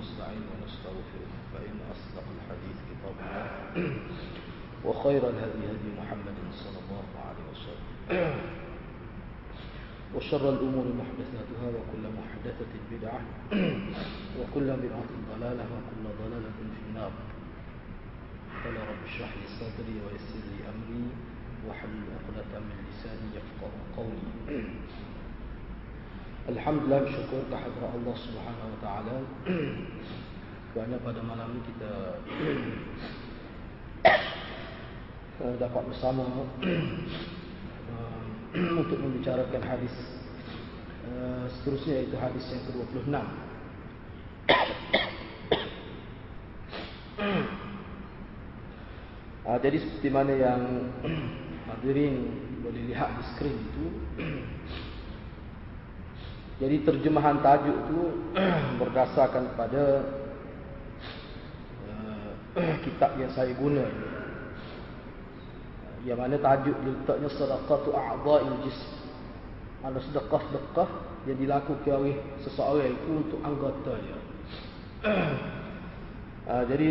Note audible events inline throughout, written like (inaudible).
ونستعين ونستغفره فإن أصدق الحديث كتاب الله وخير الهدي هدي محمد صلى الله عليه وسلم. وشر الأمور محدثاتها وكل محدثة بدعة وكل بدعة ضلالة وكل ضلالة في النار. قال رب اشرح لي صدري ويسر لي أمري واحلل عقدة من لساني يفقه قولي. Alhamdulillah bersyukur kehadrat Allah Subhanahu Wa Taala (clears throat) kerana pada malam ini kita (clears throat) dapat bersama (clears throat) untuk membicarakan hadis seterusnya iaitu hadis yang ke-26. Uh, jadi seperti mana yang hadirin boleh lihat di skrin itu jadi terjemahan tajuk itu (clears throat) berdasarkan kepada uh, (clears throat) kitab yang saya guna. Yang mana tajuk letaknya sedekatu a'dha'il jism ada sedekah-sedekah yang dilakukan oleh seseorang itu untuk anggota dia uh, jadi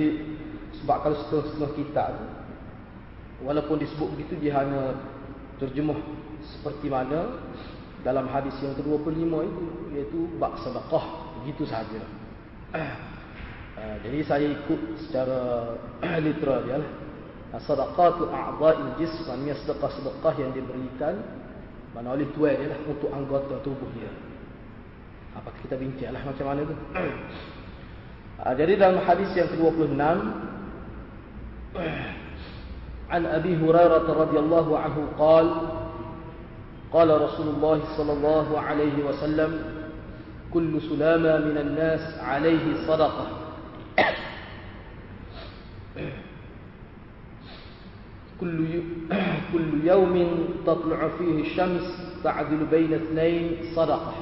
sebab kalau setengah-setengah kitab walaupun disebut begitu dia hanya terjemah seperti mana dalam hadis yang ke-25 itu iaitu bab sedekah begitu sahaja. Uh, (clears throat) jadi saya ikut secara (clears throat) literal ya. Sedekah tu a'dha'il jism, maknanya sedekah-sedekah yang diberikan mana oleh tuan dia lah untuk anggota tubuh dia. Ah, Apa kita bincang lah macam mana tu. uh, (clears throat) jadi dalam hadis yang ke-26 An Abi Hurairah radhiyallahu anhu qala قال رسول الله صلى الله عليه وسلم كل سلامة من الناس عليه صدقة. كل كل يوم تطلع فيه الشمس تعدل بين اثنين صدقة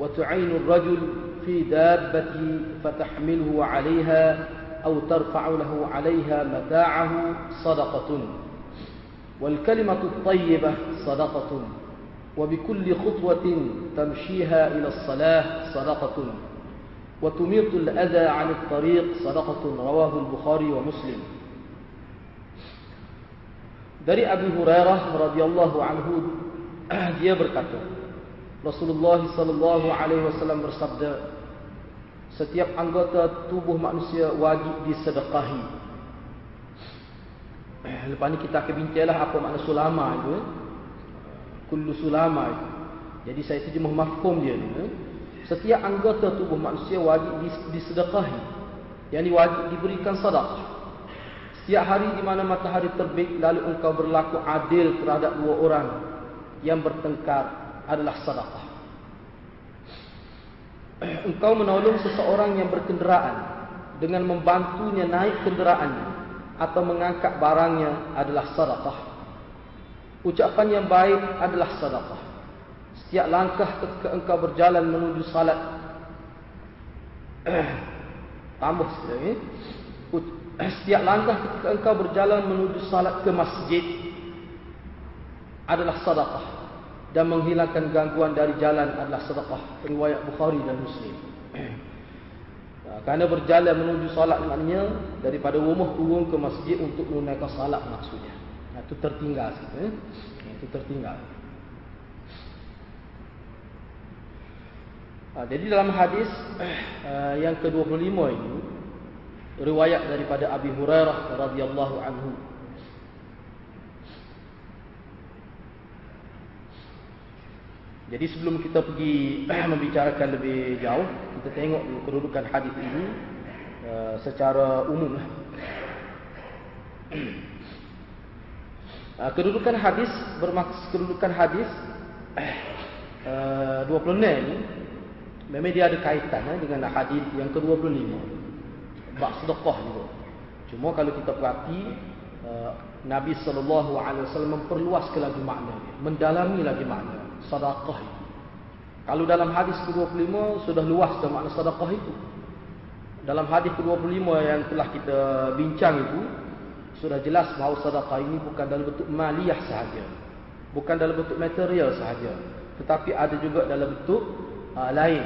وتعين الرجل في دابة فتحمله عليها أو ترفع له عليها متاعه صدقة. والكلمة الطيبة صدقة وبكل خطوة تمشيها إلى الصلاة صدقة. وتميط الأذى عن الطريق صدقة رواه البخاري ومسلم. دري أبي هريرة رضي الله عنه دي berkata رسول الله صلى الله عليه وسلم bersabda setiap anggota tubuh manusia wajib disedekahi. Lepas ni kita akan bincanglah apa makna sulama itu kullu sulama itu. Jadi saya terjemah mafhum dia ni setiap anggota tubuh manusia wajib disedekahi. Yang wajib diberikan sedekah Setiap hari di mana matahari terbit lalu engkau berlaku adil terhadap dua orang yang bertengkar adalah sedekah. Engkau menolong seseorang yang berkenderaan dengan membantunya naik kenderaannya atau mengangkat barangnya adalah sedekah. Ucapan yang baik adalah sedekah. Setiap langkah ketika engkau berjalan menuju salat. (clears throat) Tambah sekali (clears throat) setiap langkah ketika engkau berjalan menuju salat ke masjid adalah sedekah dan menghilangkan gangguan dari jalan adalah sedekah riwayat Bukhari dan Muslim kerana berjalan menuju salat maknanya daripada rumah turun ke masjid untuk menunaikan salat maksudnya. Itu tertinggal eh? itu tertinggal. Jadi dalam hadis (coughs) yang ke-25 ini riwayat daripada Abi Hurairah radhiyallahu anhu Jadi sebelum kita pergi (clears throat) membicarakan lebih jauh kita tengok kedudukan hadis ini uh, secara umum uh, (clears throat) kedudukan hadis bermaksud kedudukan hadis (clears throat) uh, 26 ini memang dia ada kaitan eh, dengan hadis yang ke-25 bab sedekah juga. Cuma kalau kita perhati uh, Nabi sallallahu alaihi wasallam memperluas lagi makna dia, mendalami lagi makna sedekah itu. Kalau dalam hadis ke-25 sudah luas dah makna sedekah itu. Dalam hadis ke-25 yang telah kita bincang itu sudah jelas bahawa sedekah ini bukan dalam bentuk maliyah sahaja. Bukan dalam bentuk material sahaja, tetapi ada juga dalam bentuk uh, lain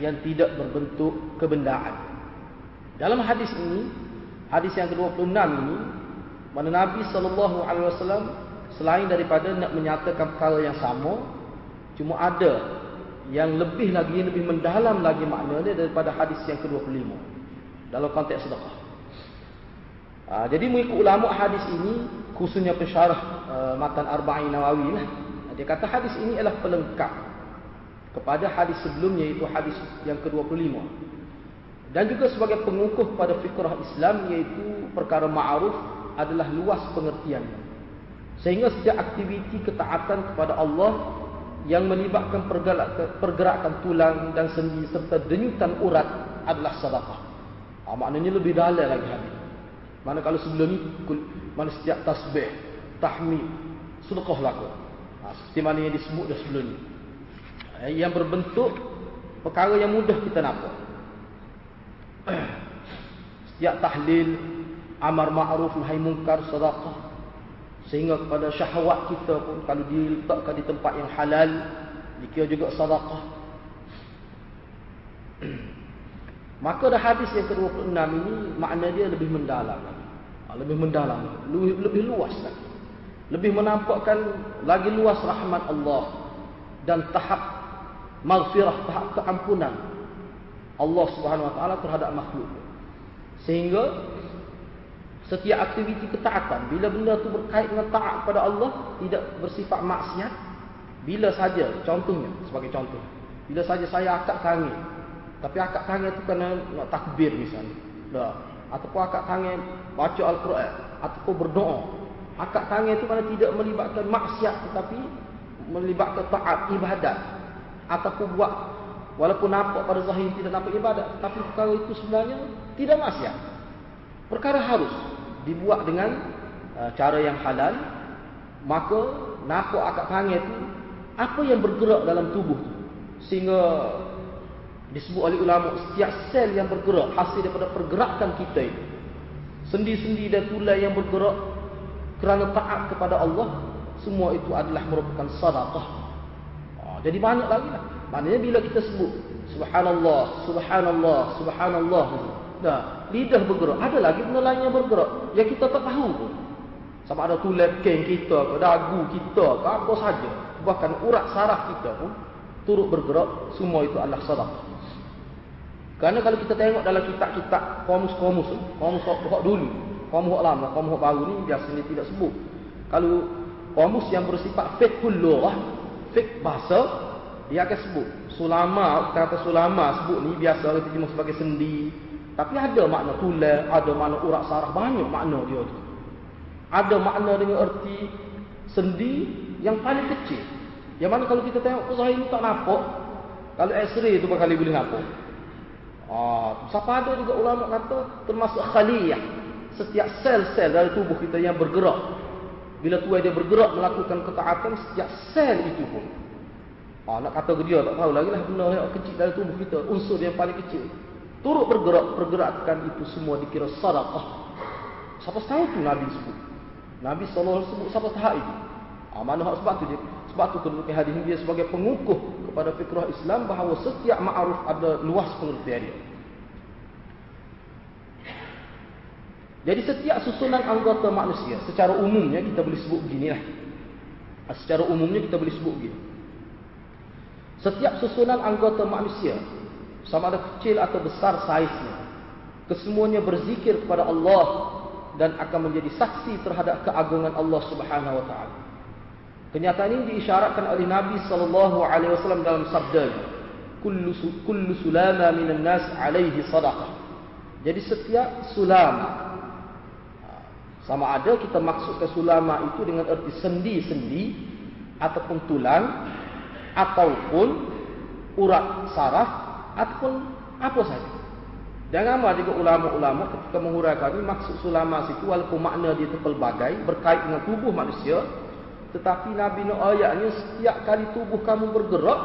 yang tidak berbentuk kebendaan. Dalam hadis ini, hadis yang ke-26 ini, mana Nabi sallallahu alaihi wasallam selain daripada nak menyatakan perkara yang sama, cuma ada yang lebih lagi lebih mendalam lagi maknanya daripada hadis yang ke-25 dalam konteks sedekah. Ha, jadi mengikut ulama hadis ini khususnya pensyarah uh, matan Arba'in Nawawi lah. Dia kata hadis ini adalah pelengkap kepada hadis sebelumnya iaitu hadis yang ke-25. Dan juga sebagai pengukuh pada fikrah Islam iaitu perkara ma'ruf adalah luas pengertiannya. Sehingga setiap aktiviti ketaatan kepada Allah yang melibatkan pergerakan, tulang dan sendi serta denyutan urat adalah sedekah. Ha, maknanya lebih dalam lagi hadis. Mana kalau sebelum ni mana setiap tasbih, tahmid, sedekah laku. Ha, seperti mana yang disebut dah sebelum ni. Ha, yang berbentuk perkara yang mudah kita nampak. (clears throat) Setiap tahlil, amar ma'ruf nahi munkar, sedekah Sehingga kepada syahwat kita pun kalau diletakkan di tempat yang halal, dikira juga sedekah. (clears throat) Maka dah hadis yang ke-26 ini makna dia lebih mendalam ha, Lebih mendalam, lebih, lebih luas lagi. Lebih menampakkan lagi luas rahmat Allah dan tahap maghfirah, tahap keampunan Allah Subhanahu wa taala terhadap makhluk. Sehingga setiap aktiviti ketaatan bila benda tu berkait dengan taat kepada Allah tidak bersifat maksiat bila saja contohnya sebagai contoh bila saja saya akad tangan tapi akad tangan itu kerana nak takbir misalnya dah ataupun akad tangan baca al-Quran ataupun berdoa akad tangan itu kerana tidak melibatkan maksiat tetapi melibatkan taat ibadat ataupun buat walaupun nampak pada zahir tidak nampak ibadat tapi perkara itu sebenarnya tidak maksiat. Perkara harus dibuat dengan uh, cara yang halal maka nampak akak tangan itu apa yang bergerak dalam tubuh tu? Sehingga disebut oleh ulama setiap sel yang bergerak hasil daripada pergerakan kita itu. Sendi-sendi dan tulang yang bergerak kerana taat kepada Allah semua itu adalah merupakan sedekah ha, jadi banyak lagi lah. Maknanya bila kita sebut subhanallah subhanallah subhanallah dah lidah bergerak. Ada lagi benda lain yang bergerak. Yang kita tak tahu pun. Sama ada tulang keng kita ke, dagu kita ke, apa saja. Bahkan urat saraf kita pun turut bergerak. Semua itu adalah sadaq. Kerana kalau kita tengok dalam kitab-kitab komus-komus, komus hok dulu, komus hok lama, komus hok baru ni biasanya tidak sebut. Kalau komus yang bersifat fiqhul lughah, fiqh bahasa, dia akan sebut. Sulama, kata sulama sebut ni biasa kita cuma sebagai sendi, tapi ada makna tulang, ada makna urat saraf, banyak makna dia tu. Ada makna dengan erti sendi yang paling kecil. Yang mana kalau kita tengok usaha ini tak nampak. Kalau x-ray tu bakal boleh nampak. Ah, siapa ada juga ulama kata termasuk khaliyah. Setiap sel-sel dari tubuh kita yang bergerak. Bila tuai dia bergerak melakukan ketaatan setiap sel itu pun. Ah, nak kata dia tak tahu lagi lah benda yang kecil dari tubuh kita. Unsur yang paling kecil turut bergerak pergerakan itu semua dikira sadaqah. Siapa tahu tu Nabi sebut. Nabi alaihi sebut siapa tahu itu. Ah mana hak sebab tu dia sebab tu kedudukan hadis dia sebagai pengukuh kepada fikrah Islam bahawa setiap ma'ruf ada luas pengertian dia. Jadi setiap susunan anggota manusia secara umumnya kita boleh sebut beginilah. Ah, secara umumnya kita boleh sebut begini. Setiap susunan anggota manusia sama ada kecil atau besar saiznya. Kesemuanya berzikir kepada Allah dan akan menjadi saksi terhadap keagungan Allah Subhanahu wa taala. Kenyataan ini diisyaratkan oleh Nabi sallallahu alaihi wasallam dalam sabda kullu kullu sulama minan nas alaihi sadaqah. Jadi setiap sulama sama ada kita maksudkan sulama itu dengan erti sendi-sendi ataupun tulang ataupun urat saraf ataupun apa saja. Jangan ramai juga ulama-ulama ketika menguraikan ini maksud sulama situ walaupun makna dia terpelbagai berkait dengan tubuh manusia tetapi Nabi nak ayatnya setiap kali tubuh kamu bergerak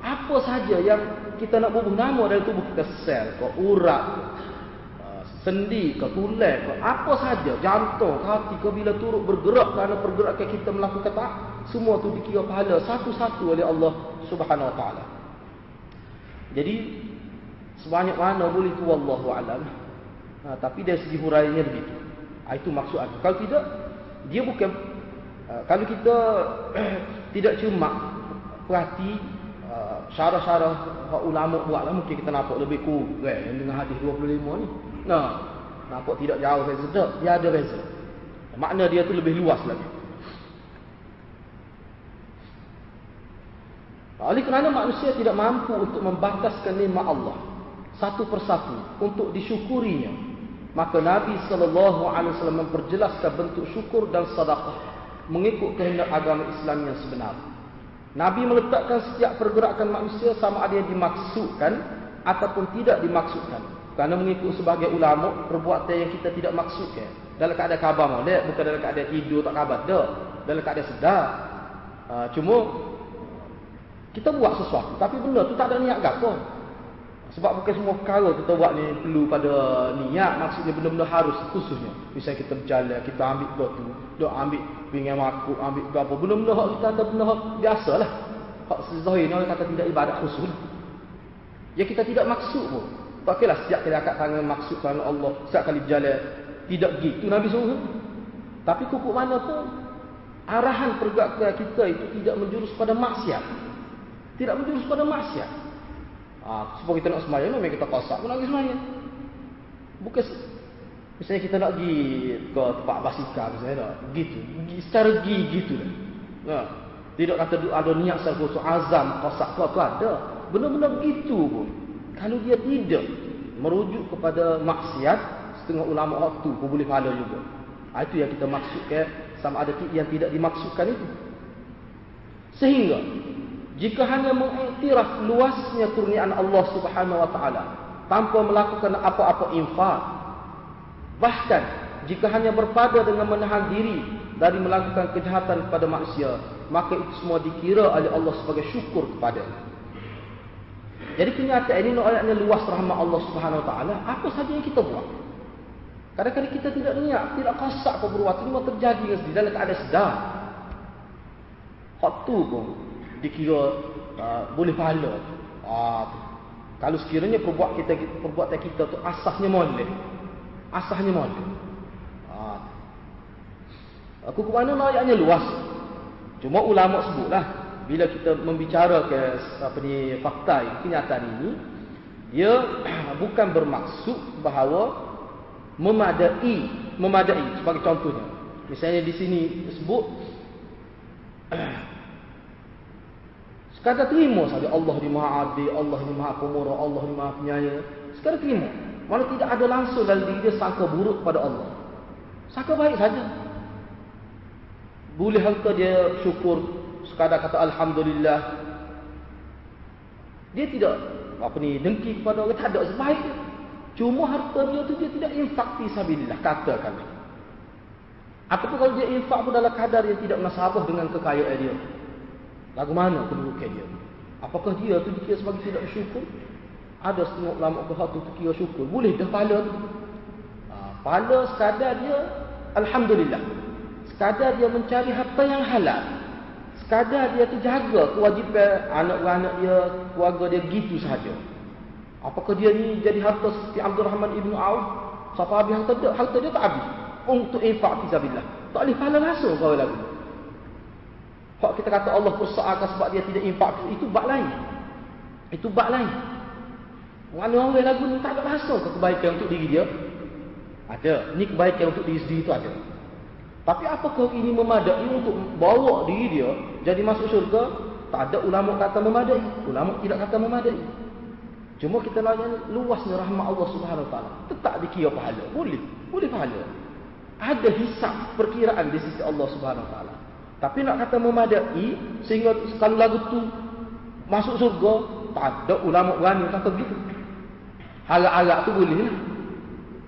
apa saja yang kita nak bubuh nama dari tubuh kita sel ke urat uh, sendi ke tulang ke apa saja jantung ke hati ke bila turut bergerak kerana pergerakan kita melakukan tak semua tu dikira pahala satu-satu oleh Allah Subhanahu wa taala Jadi sebanyak mana boleh tu wallahu alam. Ha, tapi dari segi huraiannya begitu. Ha, itu maksud aku. Kalau tidak dia bukan uh, kalau kita (clears throat) tidak cuma perhati uh, syarah-syarah ulama buat lah mungkin kita nampak lebih kurang kan dengan hadis 25 ni. Nah, nampak tidak jauh beza tak? Dia ada beza. Makna dia tu lebih luas lagi. Oleh kerana manusia tidak mampu untuk membataskan nikmat Allah satu persatu untuk disyukurinya, maka Nabi sallallahu alaihi wasallam memperjelaskan bentuk syukur dan sedekah mengikut kehendak agama Islam yang sebenar. Nabi meletakkan setiap pergerakan manusia sama ada yang dimaksudkan ataupun tidak dimaksudkan. Kerana mengikut sebagai ulama perbuatan yang kita tidak maksudkan dalam keadaan khabar bukan dalam keadaan tidur tak khabar dah dalam keadaan sedar. Uh, cuma kita buat sesuatu tapi benda tu tak ada niat gapo. Sebab bukan semua perkara kita buat ni perlu pada niat maksudnya benda-benda harus khususnya. Misalnya kita berjalan, kita ambil dua tu, dua ambil pinggan makuk, ambil apa benda-benda hak kita ada benda hak biasalah. Hak sezahir ni orang kata tidak ibadat khusus. Ya kita tidak maksud pun. Pakailah setiap kali akad tangan maksud kerana Allah, setiap kali berjalan tidak gitu Nabi suruh. Tapi kuku mana pun arahan pergerakan kita itu tidak menjurus pada maksiat. Tidak menjurus pada maksiat. Ah, sebab kita nak sembahyang, memang kita kosak pun nak pergi sembahyang. Bukan misalnya kita nak pergi ke tempat basikal misalnya tak. Gitu. Secara pergi gitu. Ha. Tidak kata ada niat secara khusus azam kosak tu tu ada. Benar-benar begitu pun. Kalau dia tidak merujuk kepada maksiat, setengah ulama waktu pun boleh pahala juga. Ha, itu yang kita maksudkan sama ada yang tidak dimaksudkan itu. Sehingga jika hanya mengiktiraf luasnya kurniaan Allah Subhanahu wa taala tanpa melakukan apa-apa infak bahkan jika hanya berpada dengan menahan diri dari melakukan kejahatan kepada manusia maka itu semua dikira oleh Allah sebagai syukur kepada. Jadi kenyataan ini ayatnya luas rahmat Allah Subhanahu wa taala apa saja yang kita buat. Kadang-kadang kita tidak niat tidak kasak perbuatan ini terjadi dalam keadaan sedar. Hak tu pun dikira uh, boleh pahala. Uh, kalau sekiranya perbuat kita perbuatan kita tu asasnya molek. Asasnya molek. Uh, aku ke mana ayatnya luas. Cuma ulama sebutlah bila kita membicarakan apa ni fakta ini, kenyataan ini dia (clears throat) bukan bermaksud bahawa memadai memadai sebagai contohnya. Misalnya di sini sebut (clears throat) Kata terima saja Allah ni maha adil, Allah ni maha pemurah, Allah ni maha penyayang. Sekarang terima. Mana tidak ada langsung dalam diri dia sangka buruk pada Allah. Sangka baik saja. Boleh harta dia syukur sekadar kata Alhamdulillah. Dia tidak apa ni dengki kepada orang tak ada sebaik. Cuma harta dia tu dia tidak infak fi sabilillah katakan. Ataupun kalau dia infak pun dalam kadar yang tidak menasabah dengan kekayaan dia. Lagu mana kedudukan dia? Apakah dia tu dikira sebagai tidak bersyukur? Ada setengah ulama kata tu kira syukur. Boleh dah pahala tu. Ha, pahala sekadar dia Alhamdulillah. Sekadar dia mencari harta yang halal. Sekadar dia tu jaga kewajipan anak-anak dia, keluarga dia gitu sahaja. Apakah dia ni jadi harta seperti Abdul Rahman Ibn Auf? Siapa habis harta dia? Harta dia tak habis. Untuk infak fisabilillah. Tak boleh pahala langsung kau lagu. Kalau kita kata Allah persoalkan sebab dia tidak infak itu bab lain. Itu bab lain. Mana orang lagu ni tak ada langsung ke kebaikan untuk diri dia? Ada. Ini kebaikan untuk diri sendiri itu ada. Tapi apakah ini memadai untuk bawa diri dia jadi masuk syurga? Tak ada ulama kata memadai. Ulama tidak kata memadai. Cuma kita layan luasnya rahmat Allah Subhanahu taala. Tetap dikira pahala. Boleh. Boleh pahala. Ada hisap perkiraan di sisi Allah Subhanahu taala. Tapi nak kata memadai sehingga kalau lagu tu masuk surga, tak ada ulama berani kata begitu. Harap-harap tu boleh lah.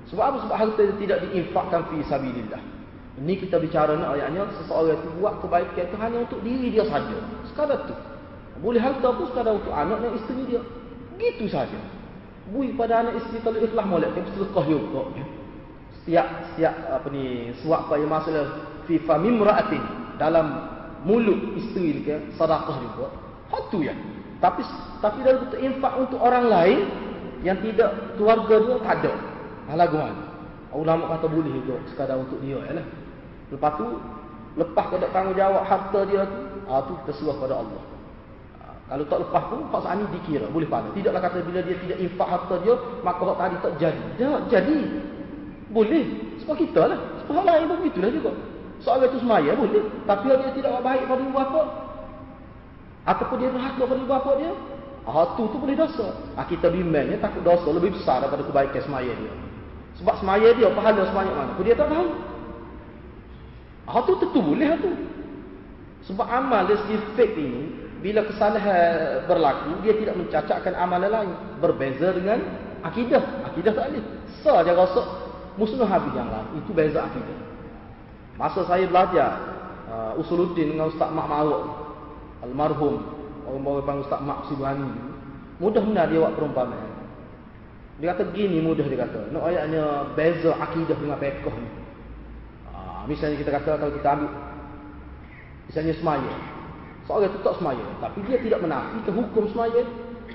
Sebab apa? Sebab harta tidak diinfakkan fi sabilillah. Ini kita bicara nak ayatnya seseorang itu buat kebaikan itu hanya untuk diri dia saja. Sekadar tu. Boleh harta pun sekadar untuk anak dan isteri dia. Gitu saja. Bui pada anak isteri kalau ikhlas molek tapi sedekah juga. Setiap setiap apa ni suap yang masalah fi famimra'atin dalam mulut isteri dia sedekah juga. Hak tu ya. Tapi tapi dalam bentuk infak untuk orang lain yang tidak keluarga dia tak ada. Halaguan. Ulama kata boleh juga sekadar untuk dia ya lah. Lepas tu lepas kepada tanggungjawab harta dia tu, ah tu kita serah pada Allah. Ah, kalau tak lepas pun hak sani dikira boleh pada. Tidaklah kata bila dia tidak infak harta dia maka hak tadi tak jadi. Dia jadi. Boleh. Sebab kita lah. Sebab lain pun begitulah juga. Soal itu semaya boleh. Tapi dia tidak baik pada ibu bapa. Ataupun dia berhak pada ibu bapa dia. Ah, tu tu boleh dosa. Ah, kita bimbangnya takut dosa lebih besar daripada kebaikan semaya dia. Sebab semaya dia pahala sebanyak mana. Pun dia tak tahu. Ah, tu tentu boleh tu. Sebab amal dari segi fake ini, bila kesalahan berlaku, dia tidak mencacatkan amalan lain. Berbeza dengan akidah. Akidah tak boleh. Saja rasa musnah habis yang lain. Itu beza akidah. Masa saya belajar uh, usuluddin dengan Ustaz Mak Maruk almarhum orang-orang Ustaz Mak Sibani mudah benar dia buat perumpamaan. Dia kata gini mudah dia kata. Nak ayatnya beza akidah dengan fiqh ni. Uh, misalnya kita kata kalau kita ambil misalnya semaya. Seorang itu tak semaya, tapi dia tidak menafikan hukum semaya.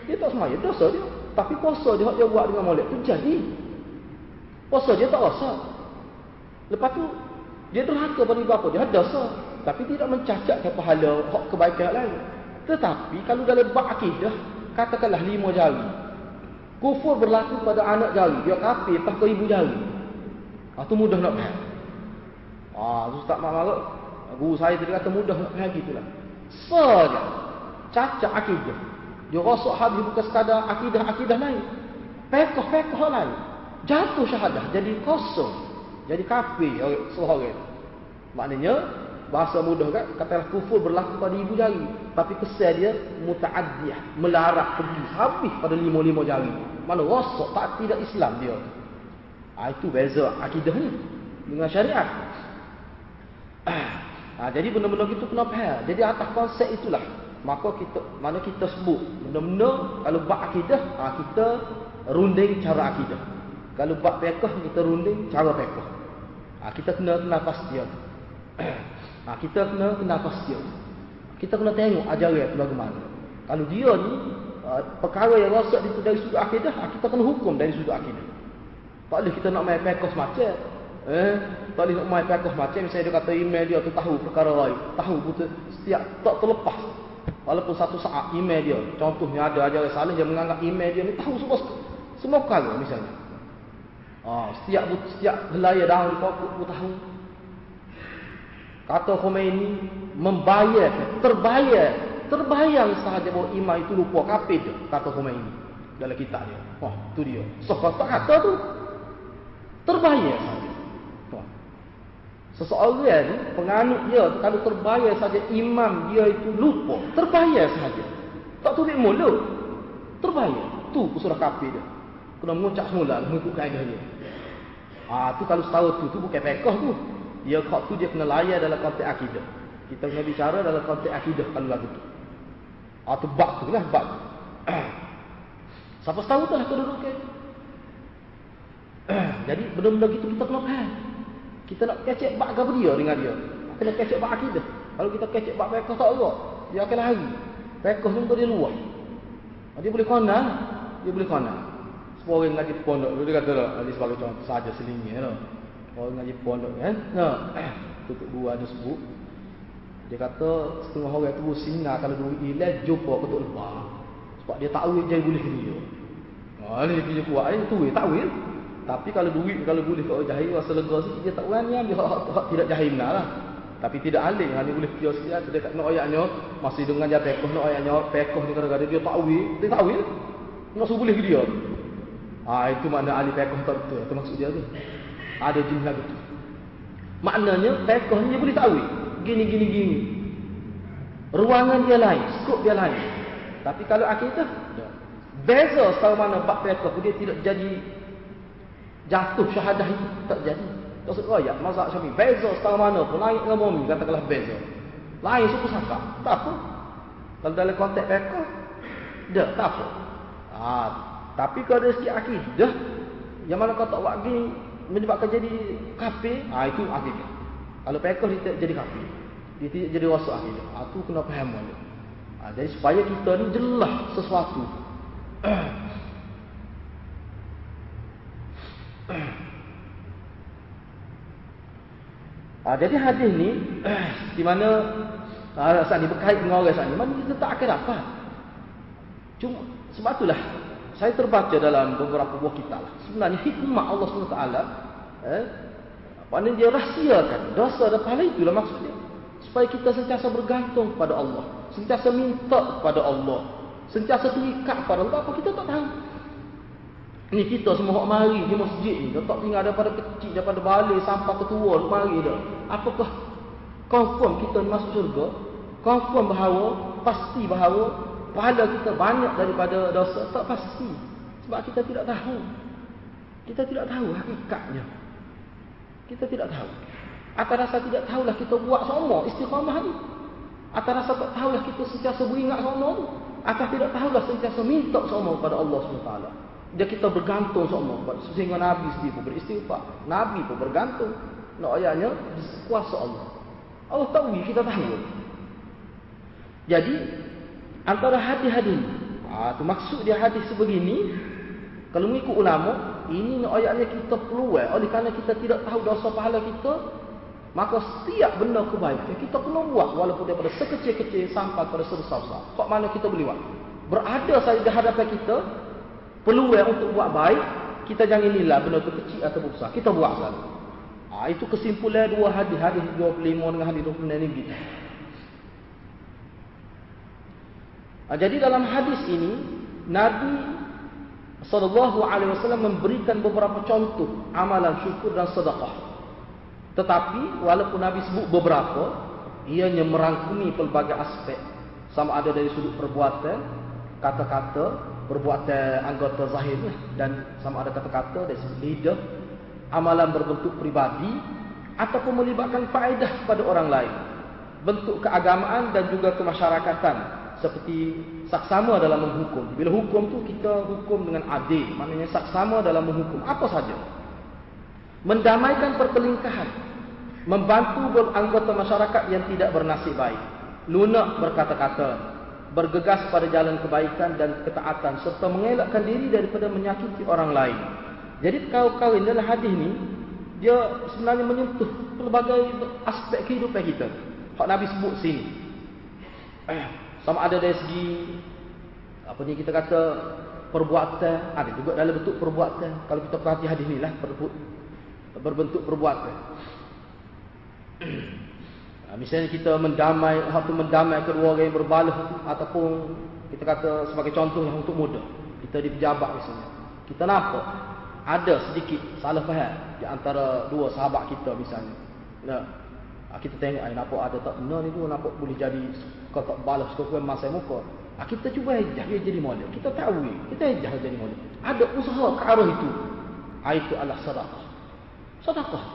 Dia tak semaya, dosa dia. Tapi puasa dia dia buat dengan molek tu jadi. Puasa dia tak rasa. Lepas tu dia derhaka pada ibu bapa dia ada dosa, tapi tidak mencacatkan pahala hak kebaikan lain. Tetapi kalau dalam bab akidah, katakanlah lima jari. Kufur berlaku pada anak jari, dia kafir tak ke ibu jari. Ah tu mudah nak faham. Ah ustaz mak marah, guru saya tadi kata mudah nak faham gitulah. Saja cacat akidah. Dia rasa habis bukan sekadar akidah-akidah lain. Pekoh-pekoh lain. Jatuh syahadah jadi kosong. Jadi kafir seorang. Maknanya bahasa mudah kan? Katalah kufur berlaku pada ibu jari. Tapi kesan dia mutaaddiyah melarat pergi habis pada lima-lima jari. Mana rosak tak tidak Islam dia. Ha, itu beza akidahnya dengan syariat. Ha, (clears throat) jadi benda-benda itu kena faham. Jadi atas konsep itulah. Maka kita mana kita sebut benda-benda kalau bab akidah ha, kita runding cara akidah kalau bab fiqh kita runding cara fiqh Ha, kita kena kena pasti. (clears throat) ha, kita kena kena pasti. Kita kena tengok ajaran itu bagaimana. Kalau dia ni uh, perkara yang rosak itu dari sudut akidah, ha, kita kena hukum dari sudut akidah. Tak boleh kita nak main pekos macam. Eh, tak boleh nak main pekos macam. Misalnya dia kata email dia tu tahu perkara lain. Tahu betul setiap tak terlepas. Walaupun satu saat email dia, contohnya ada ajaran salah dia menganggap email dia ni tahu semua semua perkara misalnya. Ha, setiap setiap helaya daun di pokok tahu. Kata Khomeini membayar, terbayar, terbayang sahaja bahawa imam itu lupa kafir je, kata Khomeini dalam kitab dia. Wah, tu dia. So, kata tu terbayar sahaja. Seseorang ni, penganut dia, kalau terbayar saja imam dia itu lupa, terbayar sahaja. Tak tulis mulut. Terbayar. Tu surah kafir dia. Kena mengucap semula mengikut kaedah dia. Ah tu kalau tahu tu tu bukan fiqh tu. Dia kok tu dia kena layan dalam konteks akidah. Kita kena bicara dalam konteks akidah kalau lagu tu. Ah tu bab tu lah bab. (clears throat) Siapa tahu tu lah kedudukan. (clears throat) Jadi benda-benda gitu kita kena faham. Kita nak kecek bab apa dia dengan dia. Kena kecek bab akidah. Kalau kita kecek bab fiqh tak ada. Dia akan lari. Fiqh tu dia luar. Dia boleh kona. Dia boleh kona. Semua orang ngaji pondok dia kata lah, ini sebagai contoh saja selingnya lah. Orang ngaji pondok kan. Nah, (clears throat) tutup dua ada sebut. Dia kata setengah orang tu singa kalau duit ilah jumpa ketuk lebar. Sebab dia tahu dia boleh dia. Ha ni dia kuat ni tu tak tahu Tapi kalau duit kalau boleh kau jahil rasa lega sikit dia tak berani ambil hak, hak, tidak jahil benar lah. Tapi tidak alih hanya boleh kira sikit dia tak nak ayatnya masih dengan dia pekoh nak ayatnya pekoh ni kadang-kadang dia tahu dia tahu suruh boleh dia. Ha, itu makna ahli fiqh tak betul. Itu maksud dia tu. Ada jin lagu tu. Maknanya fiqh ni boleh tahu. Gini gini gini. Ruangan dia lain, skop dia lain. Tapi kalau akidah beza sama mana bab fiqh dia tidak jadi jatuh syahadah itu tak jadi. Tak sebut ayat mazhab Syafi'i beza sama mana pun lain dengan mumi katakanlah beza. Lain suku sangka. Tak apa. Kalau dalam konteks fiqh dah tak apa. Ah, tapi kalau dari segi akidah, yang mana kau tak buat gini, menyebabkan jadi kafir, ah itu akidah. Kalau pekah dia tak jadi kafir. Dia tidak jadi rosak akidah. Ah tu kena faham balik. Ha, jadi supaya kita ni jelas sesuatu. Ha, jadi hadis ni di mana ha, saat ni berkait dengan orang saat ni, mana kita tak akan dapat. Cuma sebab itulah saya terbaca dalam beberapa buah kitab. Sebenarnya hikmah Allah SWT eh, mana dia rahsiakan dosa dan pahala itulah maksudnya. Supaya kita sentiasa bergantung kepada Allah. Sentiasa minta kepada Allah. Sentiasa terikat kepada Allah. Apa kita tak tahu. Ni kita semua orang mari di masjid ni. Tak tinggal daripada kecil, daripada balik sampai ke tua. Mari dah. Apakah confirm kita masuk surga? Confirm bahawa, pasti bahawa pahala kita banyak daripada dosa. Tak pasti. Sebab kita tidak tahu. Kita tidak tahu hakikatnya. Kita tidak tahu. Atas rasa tidak tahulah kita buat semua istiqamah ni. Atas rasa tak tahulah kita sentiasa beringat semua. Atas tidak tahulah sentiasa minta semua kepada Allah SWT. Dia kita bergantung semua sehingga Nabi sendiri pun beristighfar. Nabi pun bergantung. Nak ayatnya kuasa Allah. Allah tahu kita tahu. Jadi antara hadis-hadis ah tu maksud dia hadis sebegini kalau mengikut ulama ini ayatnya kita peluang oleh kerana kita tidak tahu dosa pahala kita maka setiap benda kebaikan kita perlu buat walaupun daripada sekecil-kecil sampai pada sebesar-besar. Kok mana kita boleh buat? Berada saja di hadapan kita peluang untuk buat baik, kita jangan nilai benda tu kecil atau besar. Kita buat selalu. Ha, itu kesimpulan dua hadis, hadis 25 dengan hadis 26 ni. Ha, jadi dalam hadis ini, Nabi sallallahu alaihi wasallam memberikan beberapa contoh amalan syukur dan sedekah. Tetapi walaupun Nabi sebut beberapa, ianya merangkumi pelbagai aspek. Sama ada dari sudut perbuatan, kata-kata perbuatan anggota zahir dan sama ada kata-kata dari segi lidah amalan berbentuk pribadi ataupun melibatkan faedah kepada orang lain. Bentuk keagamaan dan juga kemasyarakatan seperti saksama dalam menghukum. Bila hukum tu kita hukum dengan adil. Maknanya saksama dalam menghukum. Apa saja. Mendamaikan pertelingkahan membantu anggota masyarakat yang tidak bernasib baik. Lunak berkata-kata. Bergegas pada jalan kebaikan dan ketaatan. Serta mengelakkan diri daripada menyakiti orang lain. Jadi kau-kau dalam hadis ni dia sebenarnya menyentuh pelbagai aspek kehidupan kita. Hak Nabi sebut sini. Eh, sama ada dari segi apa ni kita kata perbuatan, ada juga dalam bentuk perbuatan. Kalau kita perhati hadis ni lah berbentuk perbuatan. Ha, (clears throat) misalnya kita mendamai, waktu mendamai kedua orang yang berbalah ataupun kita kata sebagai contoh yang untuk muda. Kita di pejabat misalnya. Kita nampak ada sedikit salah faham di antara dua sahabat kita misalnya. Nah, kita tengok ai nampak ada tak benar ni dua nampak boleh jadi kau tak balas pun masa muka. Ha, kita cuba ejah dia jadi molek. Kita tahu kita ejah jadi molek. Ada usaha ke arah itu. Ha, itu adalah sedekah. Sedekah.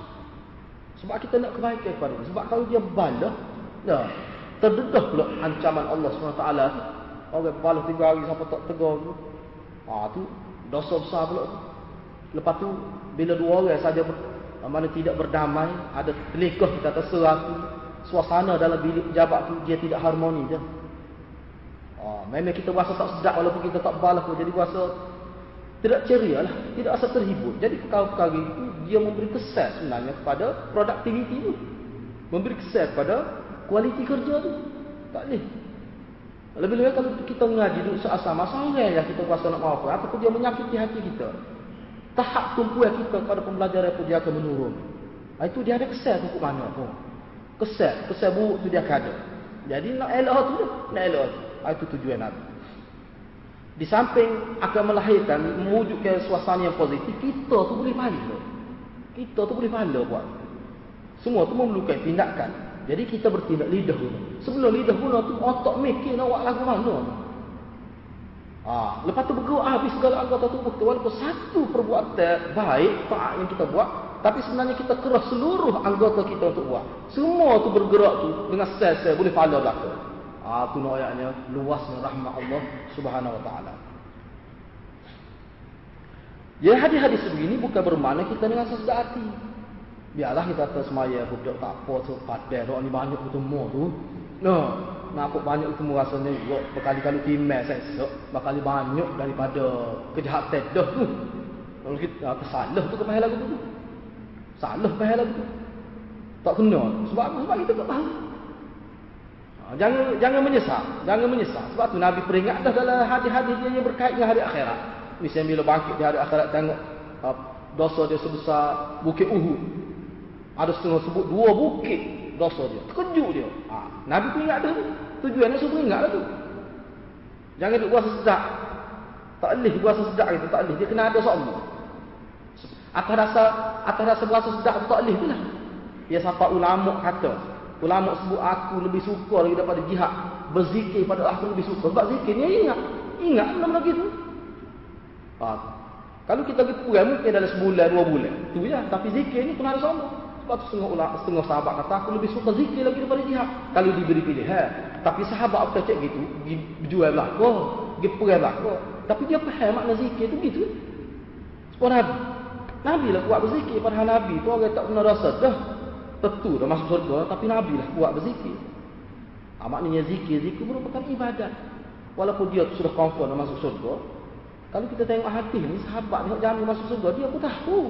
Sebab kita nak kebaikan kepada dia. Sebab kalau dia balah, dah terdedah pula ancaman Allah SWT. Orang balah tiga hari sampai tak tegar tu. Ha, tu dosa besar pula tu. Lepas tu, bila dua orang saja mana tidak berdamai, ada telikah kita terserah tu, suasana dalam bilik pejabat tu, dia tidak harmoni je. Ha, memang kita rasa tak sedap walaupun kita tak balas pun. Jadi rasa tidak ceria lah, tidak rasa terhibur. Jadi perkara-perkara itu dia memberi kesan sebenarnya kepada produktiviti itu. Memberi kesan kepada kualiti kerja tu. Tak boleh. Lebih-lebih kalau kita mengaji duduk seasama sangat yang kita rasa nak maafkan ataupun dia menyakiti hati kita. Tahap tumpuan kita pada pembelajaran itu dia akan menurun. Ha, itu dia ada kesan tu mana pun. Kesan, kesan buruk tu dia akan ada. Jadi nak elok tu, nak elok tu. Ha, itu tujuan Nabi. Di samping akan melahirkan mewujudkan suasana yang positif, kita tu boleh pahala. Kita tu boleh pahala buat. Semua tu memerlukan tindakan. Jadi kita bertindak lidah dulu. Sebelum lidah guna tu otak mikir nak buat lagu mana. Ha, lepas tu bergerak habis segala anggota tubuh kita walaupun satu perbuatan baik taat yang kita buat tapi sebenarnya kita keras seluruh anggota kita untuk buat. Semua tu bergerak tu dengan sel-sel boleh pahala belakang. Ah tu ayatnya luasnya rahmat Allah Subhanahu wa taala. Ya hadis-hadis begini bukan bermakna kita dengan sesudah hati. Biarlah kita kata semaya budak tak apa tu padan doa ni banyak bertemu tu. No. Nampak banyak ketemu rasanya juga. Berkali-kali timai sesok berkali banyak daripada kejahatan dah tu. Kalau kita apa salah tu kepahal lagu tu? Salah kepahal lagu tu? Tak kena. Sebab apa? Sebab kita tak tahu ha, jangan jangan menyesal. Jangan menyesal. Sebab tu Nabi peringat dah dalam hadis-hadis yang berkait dengan hari akhirat. Misalnya bila bangkit di hari akhirat tengok uh, dosa dia sebesar bukit Uhud. Ada setengah sebut dua bukit dosa dia. Terkejut dia. Ha. Nabi pun ingat tu. Tujuannya supaya ingat lah tu. Jangan duk puasa sedap. Tak boleh puasa sedap itu. Tak boleh. Dia kena ada seAllah. Atas rasa, atas rasa puasa sedap tu tak boleh tu lah. Dia sampai ulama kata. Ulama sebut aku lebih suka lagi daripada jihad. Berzikir pada aku lebih suka. Sebab zikirnya ingat. Ingat nama lagi tu. Ha. Kalau kita pergi kurang mungkin dalam sebulan, dua bulan. Tu ya. Tapi zikir ni kena ada sama. Sebab setengah ulama, setengah sahabat kata aku lebih suka zikir lagi daripada jihad. Kalau diberi pilihan. Tapi sahabat apa cakap gitu, pergi berjual belaka, pergi perang belaka. Tapi dia faham makna zikir tu gitu. Sebab Nabi. Nabi lah kuat berzikir pada Nabi tu orang tak pernah rasa dah. Tentu dah masuk surga tapi Nabi lah kuat berzikir. Ha, maknanya zikir, zikir merupakan ibadat. Walaupun dia sudah confirm dah masuk surga. Kalau kita tengok hadis ni, sahabat tengok jamin masuk surga, dia pun tahu.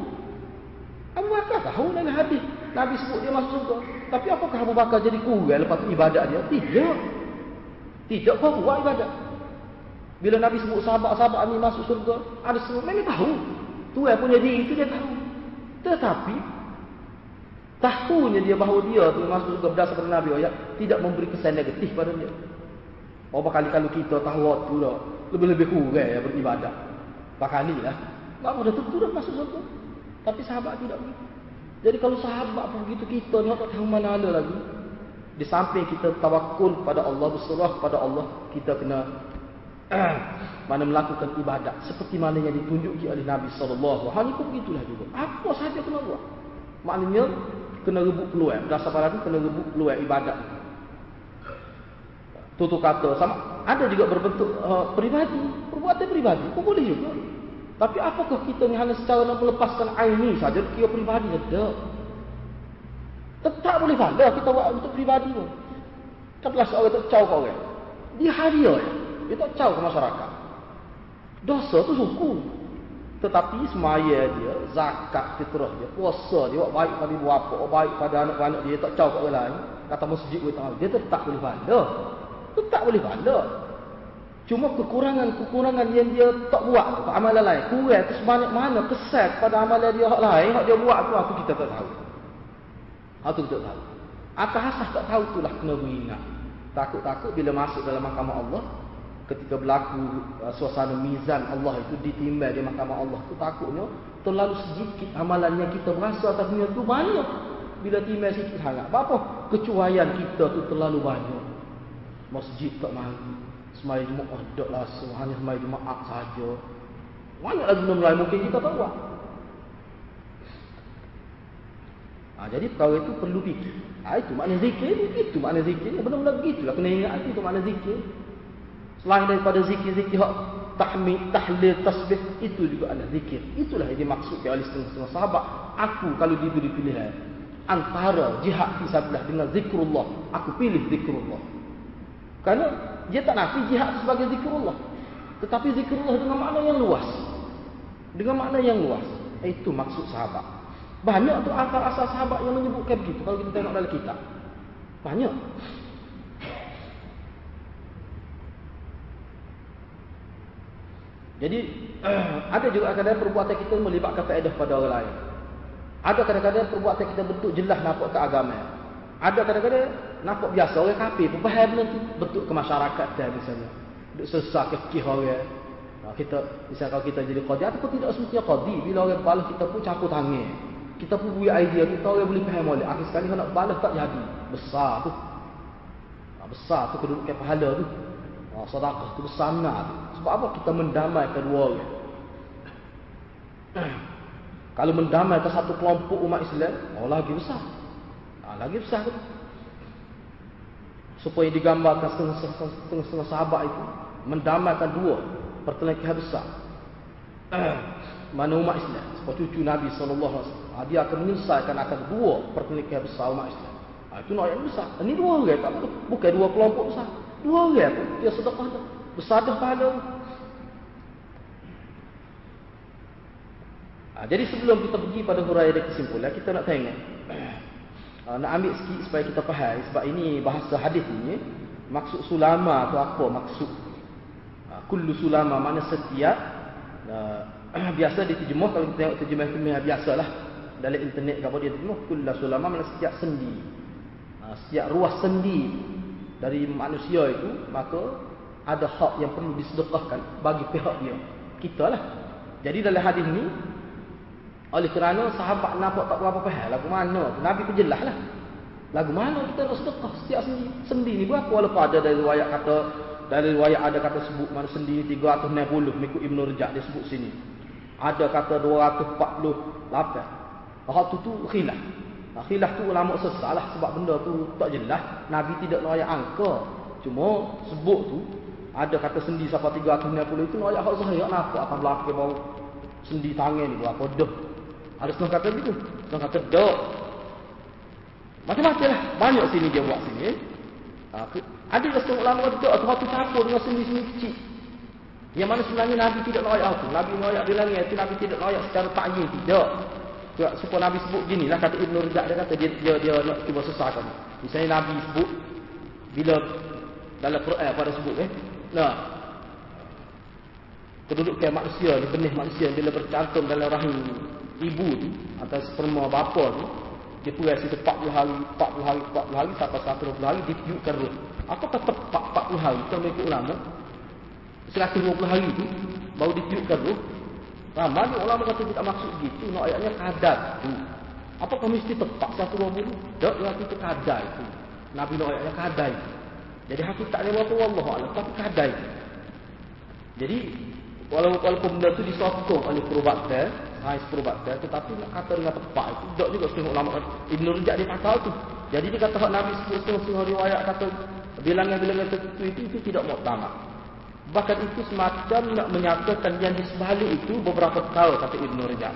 Abu Bakar tahu dalam hadis. Nabi sebut dia masuk surga. Tapi apakah Abu Bakar jadi kurang lepas tu ibadat dia? Tidak. Tidak kau buat ibadat. Bila Nabi sebut sahabat-sahabat ni masuk surga, ada semua memang tahu. Tuhan punya diri itu dia tahu. Tetapi tahunya dia bahawa dia tu masuk surga berdasarkan Nabi ayat tidak memberi kesan negatif pada dia. Berapa kali kalau kita tahu waktu dah lebih-lebih kurang ya beribadat. Bahkan ni lah. Bapak dah tentu dah masuk surga. Tapi sahabat tidak begitu. Jadi kalau sahabat pun begitu kita ni tak tahu mana ada lagi. Di samping kita tawakul pada Allah, berserah pada Allah, kita kena mana melakukan ibadat seperti mana yang ditunjuki oleh Nabi sallallahu alaihi wasallam. begitulah juga. Apa sahaja kena buat. Maknanya kena rebut peluang. Dasar pada itu kena rebut peluang ibadat. Tutup kata sama ada juga berbentuk uh, peribadi, perbuatan peribadi. Pun boleh juga. Tapi apakah kita ni hanya secara nak melepaskan air ni saja kira peribadi ada. Tetap boleh pahala kita buat untuk peribadi pun. Katalah seorang tak caw kau orang. Dia haria ya. Dia tak caw ke masyarakat. Dosa tu suku. Tetapi semaya dia, zakat fitrah dia, puasa dia, buat baik pada ibu bapa, buat baik pada anak-anak dia, tak caw kat orang lain. Kata masjid dia tetap boleh pahala. Tetap boleh pahala. Cuma kekurangan-kekurangan yang dia tak buat pada amalan lain. Kurang tu sebanyak mana kesan pada amalan dia hak lain, hak dia buat tu aku kita tak tahu. Aku tak tahu. Atas asas tak tahu itulah kena beringat. Takut-takut bila masuk dalam mahkamah Allah, ketika berlaku uh, suasana mizan Allah itu ditimbang di mahkamah Allah tu takutnya terlalu sedikit amalan yang kita berasa atas dunia tu banyak bila timbang sikit sangat. Apa? Kecuaian kita tu terlalu banyak. Masjid tak mahu semai Jumaat dok lah hanya semai Jumaat saja. Banyak lagi benda lain mungkin kita buat. Ha, jadi perkara itu perlu fikir. Ha, itu makna zikir, itu makna zikir. Benar-benar begitulah kena ingat itu makna zikir. Selain daripada zikir-zikir hak tahmid, tahlil, tasbih, itu juga ada zikir. Itulah yang dimaksudkan oleh setengah-setengah sahabat. Aku kalau diberi pilihan antara jihad fisabilillah dengan zikrullah, aku pilih zikrullah. Karena dia tak nafi jihad sebagai zikrullah. Tetapi zikrullah dengan makna yang luas. Dengan makna yang luas. Itu maksud sahabat. Banyak tu asal-asal sahabat yang menyebutkan begitu. Kalau kita tengok dalam kitab. Banyak. Jadi (clears throat) ada juga kadang-kadang perbuatan kita melibatkan faedah pada orang lain. Ada kadang-kadang perbuatan kita bentuk jelas nampak ke agama. Ada kadang-kadang nampak biasa orang kafir pun faham benda tu bentuk ke masyarakat dia misalnya. Duk sesak ke orang. Nah, kita misalnya kalau kita jadi qadi ataupun tidak semestinya qadi bila orang balas kita pun campur tangan. Kita pun beri idea kita orang boleh faham boleh. Akhir sekali nak balas tak jadi. Besar tu. Nah, besar tu kedudukan pahala tu. Nah, sedekah tu besar tu. Sebab apa kita mendamaikan dua orang. Kalau mendamaikan satu kelompok umat Islam, oh lagi besar. Nah, lagi besar tu supaya digambarkan setengah-setengah sahabat itu mendamaikan dua pertelingkahan besar. Mana umat Islam? Sebab cucu Nabi SAW ah, dia akan menyelesaikan akan dua pertelingkahan besar umat Islam. Ha, itu nak yang besar. Ini dua orang tak betul bukan dua kelompok besar. Dua orang pun dia sedekah tu. Besar dah pahala. Ha, jadi sebelum kita pergi pada huraian kesimpulan, kita nak tengok. Ha, nak ambil sikit supaya kita faham. Sebab ini bahasa hadis ini. Maksud sulama tu apa maksud? Ha, kullu sulama mana setiap. Ha, (clears throat) biasa diterjemah kalau kita tengok terjemah-terjemah biasalah. Dalam internet kalau dia terjemah. Kullu sulama mana setiap sendi. Ha, setiap ruas sendi dari manusia itu. Maka ada hak yang perlu disedekahkan bagi pihak dia. Kita lah. Jadi dalam hadis ini oleh kerana sahabat nampak tak berapa faham lagu mana. Nabi pun jelas lah. Lagu mana kita nak sedekah setiap sendi. Sendi ni berapa walaupun ada dari riwayat kata dari riwayat ada kata sebut mana sendi 360 mengikut Ibn Rejak dia sebut sini. Ada kata 248. Hak tu tu khilaf. Khilaf tu ulama sesat lah sebab benda tu tak jelas. Nabi tidak riwayat angka. Cuma sebut tu ada kata sendi sampai 360 itu riwayat hak zahir nampak akan berlaku bau sendi tangan ni berapa dah ada setengah kata begitu. Setengah kata dok. Macam-macam lah. Banyak sini dia buat sini. Ha, ada juga setengah ulama kata dok. Atau waktu campur dengan seni-seni kecil. Yang mana sebenarnya Nabi tidak layak itu. Nabi layak di langit itu. Nabi tidak layak secara ta'yin. Tidak. Sebab supaya Nabi sebut gini lah. Kata Ibn Rizak dia kata dia, dia, dia nak cuba sesatkan. Misalnya Nabi sebut. Bila dalam Quran pada sebut eh. Nah, kedudukan manusia ni benih manusia bila bercantum dalam rahim ibu tu atau sperma bapa tu dia puas itu 40 hari 40 hari 40 hari sampai 120 hari ditiupkan roh apakah tepat 40 hari? Kita mengikut ulama. 120 hari tu baru ditiupkan roh ramai ulama kata tidak maksud gitu. Nak ayatnya kadar tu. Apakah mesti tepat 120 tak yang itu kadar itu. Nabi nak ayatnya kadar itu. Jadi hakikatnya waktu Allah Allah tapi kadar itu. Jadi walaupun, benda itu disokong oleh perubatan Hai perubatan tetapi nak kata dengan tepat itu tak juga setengah ulama Ibn Rujak dia kata tu. Jadi dia kata Nabi sebut setengah-setengah riwayat kata bilangan-bilangan tertentu itu itu tidak muktamad bahkan itu semacam nak menyatakan yang di sebalik itu beberapa kali kata Ibn Rujak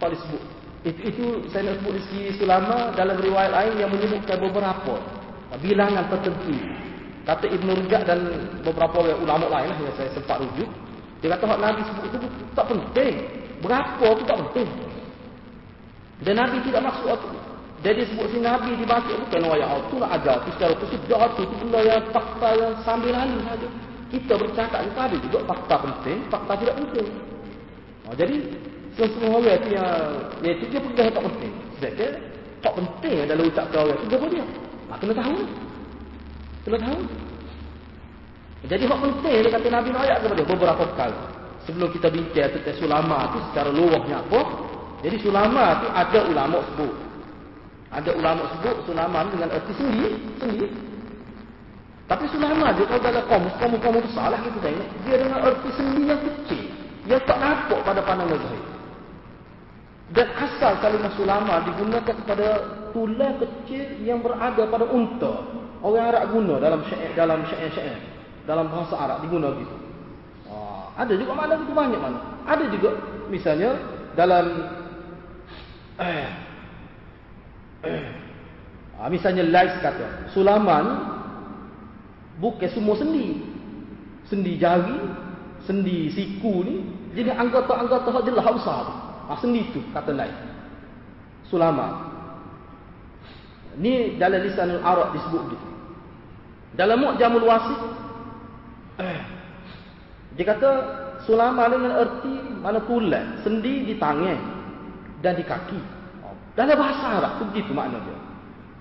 apa disebut itu, itu saya nak sebut di sini selama dalam riwayat lain yang menyebutkan beberapa bilangan tertentu. Kata Ibn Rujak dan beberapa ulama lain lah yang saya sempat rujuk dia kata Nabi sebut itu tak penting Berapa tu tak penting. Dan Nabi tidak maksud itu. Jadi sebut si Nabi dibaca bukan wayah itu lah ajar. Itu secara itu. Itu benda yang fakta yang sambil lalu saja. Kita bercakap itu ada juga fakta penting. Fakta tidak penting. Oh, jadi semua orang itu yang ya, itu dia pegang tak penting. Sebab dia tak penting dalam ucap kau orang itu. Dia dia. Ha, kena tahu. Kena tahu. Jadi hak penting dia kata Nabi nak ayat kepada beberapa kali sebelum kita bincang tentang sulama tu secara luahnya apa? Jadi sulama tu ada ulama sebut. Ada ulama sebut sulama dengan erti sendiri sendiri tapi sulama dia kalau dalam kaum kaum kaum besar lah kita tengok. Dia dengan erti sendiri yang kecil dia tak nampak pada pandangan zahir dan asal kalimah sulama digunakan kepada tulang kecil yang berada pada unta. Orang Arab guna dalam syair dalam syair-syair. Dalam bahasa Arab digunakan gitu ada juga makna itu banyak mana. Ada juga misalnya dalam eh, eh, misalnya Lais kata, Sulaman bukan semua sendi. Sendi jari, sendi siku ni jadi anggota-anggota hak jelas hak besar. Ha, sendi tu kata Lais. Sulaman. Ni dalam lisanul Arab disebut gitu. Dalam Mu'jamul Wasit eh, dia kata sulama dengan erti mana tulang, sendi di tangan dan di kaki. Dalam bahasa Arab tu begitu makna dia.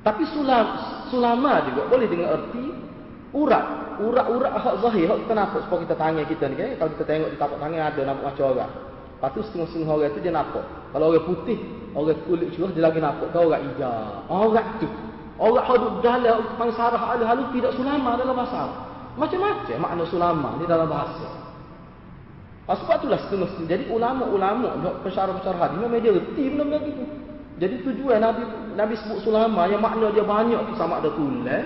Tapi sulam, sulama juga boleh dengan erti urat. Urat-urat hak zahir, hak kita nampak supaya kita tangan kita ni kan. Kalau kita tengok di tapak tangan ada nampak macam orang. Lepas tu setengah-setengah orang tu dia nampak. Kalau orang putih, orang kulit curah dia lagi nampak. Kau orang hijau. Orang tu. Orang hadut dalam, pangsarah halu-halu tidak sulama dalam bahasa Arab. Macam-macam makna sulama ni dalam bahasa. Ah, sebab itulah setengah Jadi ulama-ulama pensyarah-pensyarah hadis memang dia reti benda begitu. Jadi tujuan Nabi Nabi sebut sulama yang makna dia banyak tu sama ada tulang,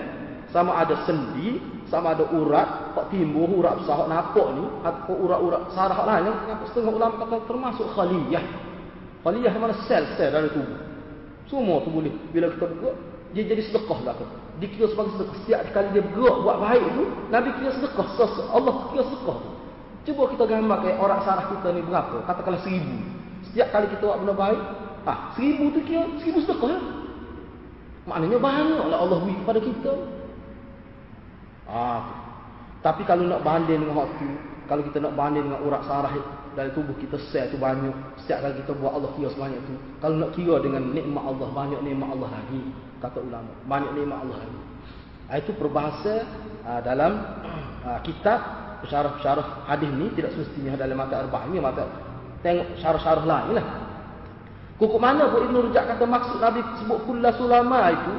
sama ada sendi, sama ada urat, hak timbul urat besar hak nampak ni, atau urat-urat sarah lain yang setengah ulama kata termasuk khaliyah. Khaliyah mana sel-sel dalam tubuh. Semua tu boleh bila kita buka dia jadi sedekah lah tu. Dikira sebagai sedekah. Setiap kali dia bergerak buat baik tu, Nabi kira sedekah. Allah kira sedekah tu. Cuba kita gambar kayak orang sarah kita ni berapa? Katakanlah seribu. Setiap kali kita buat benda baik, ah, seribu tu kira seribu sedekah lah. Maknanya banyaklah Allah beri kepada kita. Ah, tapi kalau nak banding dengan waktu, kalau kita nak banding dengan urat sarah dari tubuh kita sel tu banyak. Setiap kali kita buat Allah kira sebanyak tu. Kalau nak kira dengan nikmat Allah, banyak nikmat Allah lagi. Kata ulama. Banyak nikmat Allah. Ah, itu perbahasa uh, dalam uh, kitab syarah-syarah hadis ni tidak semestinya dalam mata arba'in ni mata tengok syarah-syarah lain lah. Kukuk mana pun Ibn Rujak kata maksud Nabi sebut kulla sulama itu.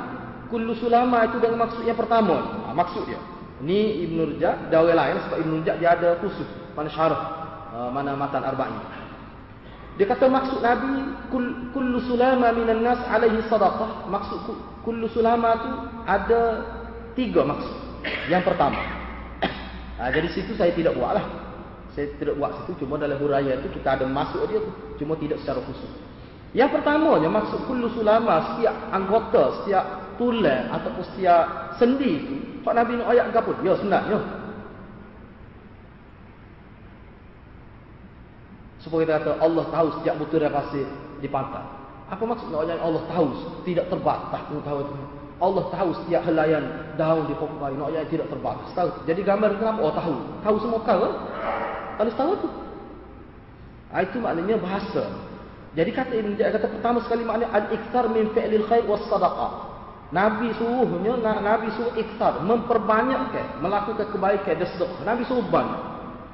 Kullu sulama itu dengan maksud yang pertama. Ha, maksud dia. Ni Ibn Rujak, orang lain sebab Ibn Rujak dia ada khusus. Mana syarah Ah, mana matan arba'in. Dia kata maksud Nabi kul, kullu sulama minan nas alaihi sadaqah. Maksud kullu sulama tu ada tiga maksud. Yang pertama. Ha, (coughs) jadi situ saya tidak buatlah. Saya tidak buat situ cuma dalam huraya tu kita ada masuk dia tu. Cuma tidak secara khusus. Yang pertamanya maksud kullu sulama setiap anggota, setiap tulang ataupun setiap sendi tu. Pak Nabi nak ayat apa? Ya sebenarnya Supaya kita kata Allah tahu setiap butiran pasir di pantai. Apa maksud nak Allah tahu tidak terbatas pengetahuan itu. Allah tahu setiap helaian daun di pokok kayu. Nak ayat tidak terbatas. Tahu. Jadi gambar kenapa? Oh tahu. Tahu semua kau kan? Tahu tu. Ah, itu maknanya bahasa. Jadi kata ini kata pertama sekali maknanya al-iktar min fi'lil khair was sadaqah. Nabi suruhnya Nabi suruh iktar memperbanyakkan melakukan kebaikan dan sedekah. Nabi suruh banyak.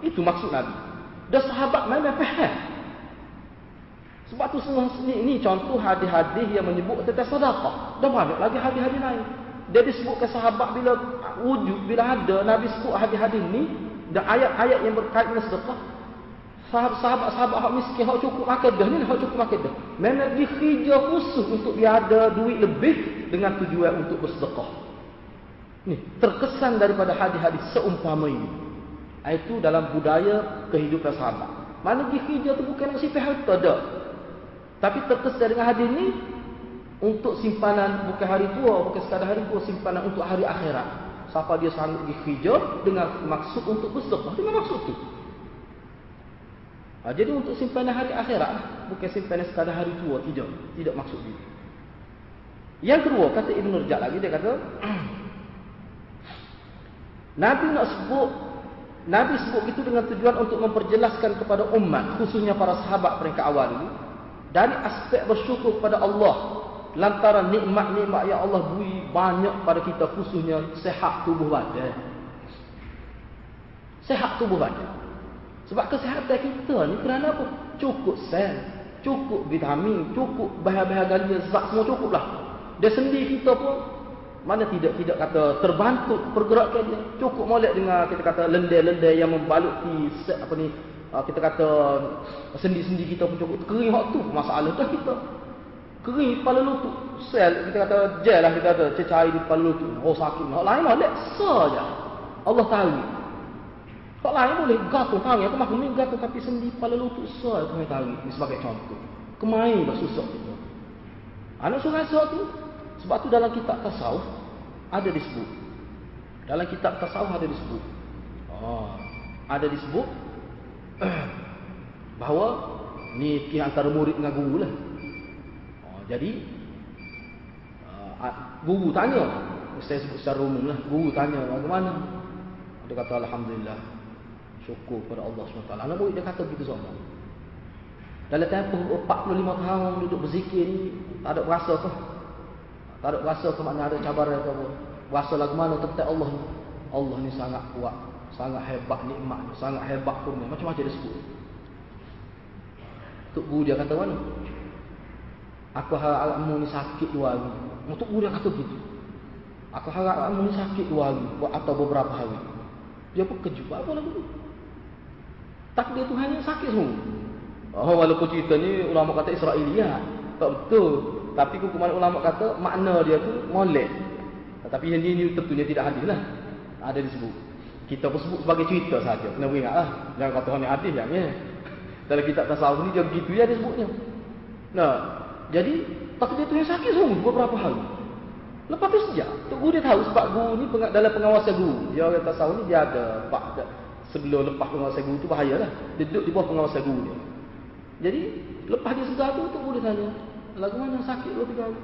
Itu maksud Nabi. Dan sahabat mana faham. Sebab tu semua ini, ini contoh hadis-hadis yang menyebut tentang sedekah. Dan banyak lagi hadis-hadis lain. Dia disebutkan sahabat bila wujud, bila ada, Nabi sebut hadis-hadis ini. Dan ayat-ayat yang berkait dengan sedekah. Sahabat-sahabat hak miskin, hak cukup makan dah. Ni hak cukup makan dah. Memang dihijau khusus untuk dia ada duit lebih dengan tujuan untuk bersedekah. Ni terkesan daripada hadis-hadis seumpama ini. Itu dalam budaya kehidupan sahabat. Mana pergi kerja tu bukan simpan harta dah. Tapi terkesan dengan hadis ni untuk simpanan bukan hari tua, bukan sekadar hari tua, simpanan untuk hari akhirat. Siapa dia sanggup pergi kerja dengan maksud untuk bersedekah dengan maksud tu. Ha, jadi untuk simpanan hari akhirat bukan simpanan sekadar hari tua, tidak. Tidak maksud itu. Yang kedua, kata Ibn Rajab lagi, dia kata (clears throat) Nabi nak sebut Nabi sebut itu dengan tujuan untuk memperjelaskan kepada umat, khususnya para sahabat peringkat awal ini, dari aspek bersyukur kepada Allah lantaran nikmat-nikmat yang Allah beri banyak pada kita khususnya sehat tubuh badan. Sehat tubuh badan. Sebab kesehatan kita ni kerana apa? Cukup sel, cukup vitamin, cukup bahan-bahan galian zat semua cukuplah. Dia sendiri kita pun mana tidak tidak kata terbantu pergerakan dia. Cukup molek dengan kita kata lendai-lendai yang membaluti set apa ni ah, kita kata sendi-sendi kita pun cukup kering waktu masalah dah kita. Kering kepala lutut. Sel kita kata gel lah kita kata cecair di kepala lutut. Oh sakit. Hak lain molek saja. Allah tahu. Hak lain boleh gatal tangan aku mahu min gatal tapi sendi kepala lutut saja kami tahu. Ini sebagai contoh. Kemain dah susah kita. Anak surat tu sebab tu dalam kitab tasawuf ada disebut. Dalam kitab tasawuf ada disebut. Oh, ada disebut (clears throat) bahawa ni pihak antara murid dengan guru lah. Oh, jadi uh, guru tanya, saya sebut secara umum lah. Guru tanya bagaimana? Dia kata alhamdulillah. Syukur kepada Allah SWT. Anak murid dia kata begitu semua. Dalam tempoh 45 tahun duduk berzikir ni, tak ada rasa apa. Tak ada rasa ke mana ada cabaran atau apa. Rasa lagu mana tetap Allah ni. Allah ni sangat kuat. Sangat hebat nikmat ni. Sangat hebat kurnia. Macam-macam dia sebut. Tuk Guru dia kata mana? Aku harap kamu ni sakit dua hari. Tuk Guru dia kata begitu. Aku harap kamu ni sakit dua hari. Atau beberapa hari. Dia pun kejut. Apa lagu tu? Takdir Tuhan ni sakit semua. Oh, walaupun cerita ni ulama kata Israeliat. Tak betul. Tapi hukuman ulama kata makna dia tu molek. Tapi yang ini tentunya tidak hadis lah. Ada disebut. Kita pun sebut sebagai cerita saja. Kena ingat lah. Jangan kata ni hadis yang ya. Dalam kitab tasawuf ni dia begitu ya dia sebutnya. Nah, jadi takdir tu yang sakit semua beberapa hari. Lepas tu sejak. Tok guru dia tahu sebab guru ni dalam pengawasan guru. Dia orang tasawuf ni dia ada pak sebelum lepas pengawasan guru tu bahayalah. Dia duduk di bawah pengawasan guru dia. Jadi lepas dia segar tu tok guru dia tanya, "Lagu mana sakit dua tiga hari?"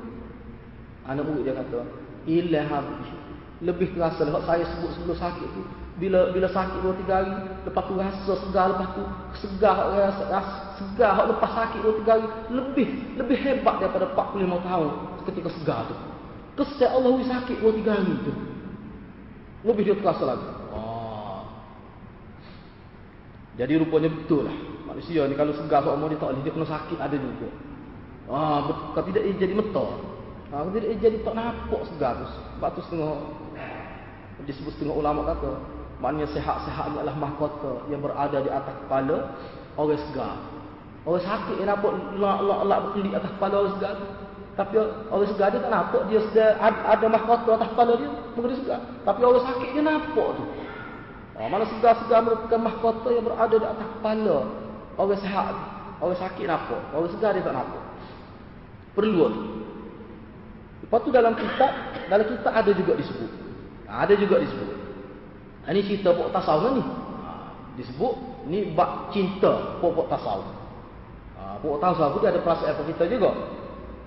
Anak murid dia kata, "Ilah habis." Lebih terasa lah saya sebut sebelum sakit tu. Bila bila sakit dua tiga hari, lepas tu rasa segar, lepas tu segar rasa, rasa segar lepas sakit dua tiga hari, lebih lebih hebat daripada 45 tahun ketika segar tu. Kesek Allah sakit dua tiga hari tu. Lebih dia terasa lagi. Oh. Jadi rupanya betul lah. Manusia ni kalau segar seorang dia tak boleh, dia kena sakit ada juga. Ah, betul. Kalau tidak dia jadi metor. Ah, kalau tidak dia jadi tak nampak segar tu. Sebab tu setengah disebut setengah ulama kata maknanya sehat-sehat adalah mahkota yang berada di atas kepala orang segar. Orang sakit yang nampak lak-lak berkelip atas kepala orang segar tapi orang segar dia tak nampak dia sedar ada mahkota atas kepala dia, mungkin dia segar. Tapi orang sakit dia nampak tu. Ha, mana segar-segar merupakan mahkota yang berada di atas kepala orang sehat. Orang sakit nampak, orang segar dia tak nampak. Perlu tu. Lepas tu dalam kitab, dalam kitab ada juga disebut. Ada juga disebut. Ini cerita pokok tasawuf ni. Ha, disebut ni bab cinta pokok tasawuf. Ha, pokok tasawuf tu ada perasaan kita juga.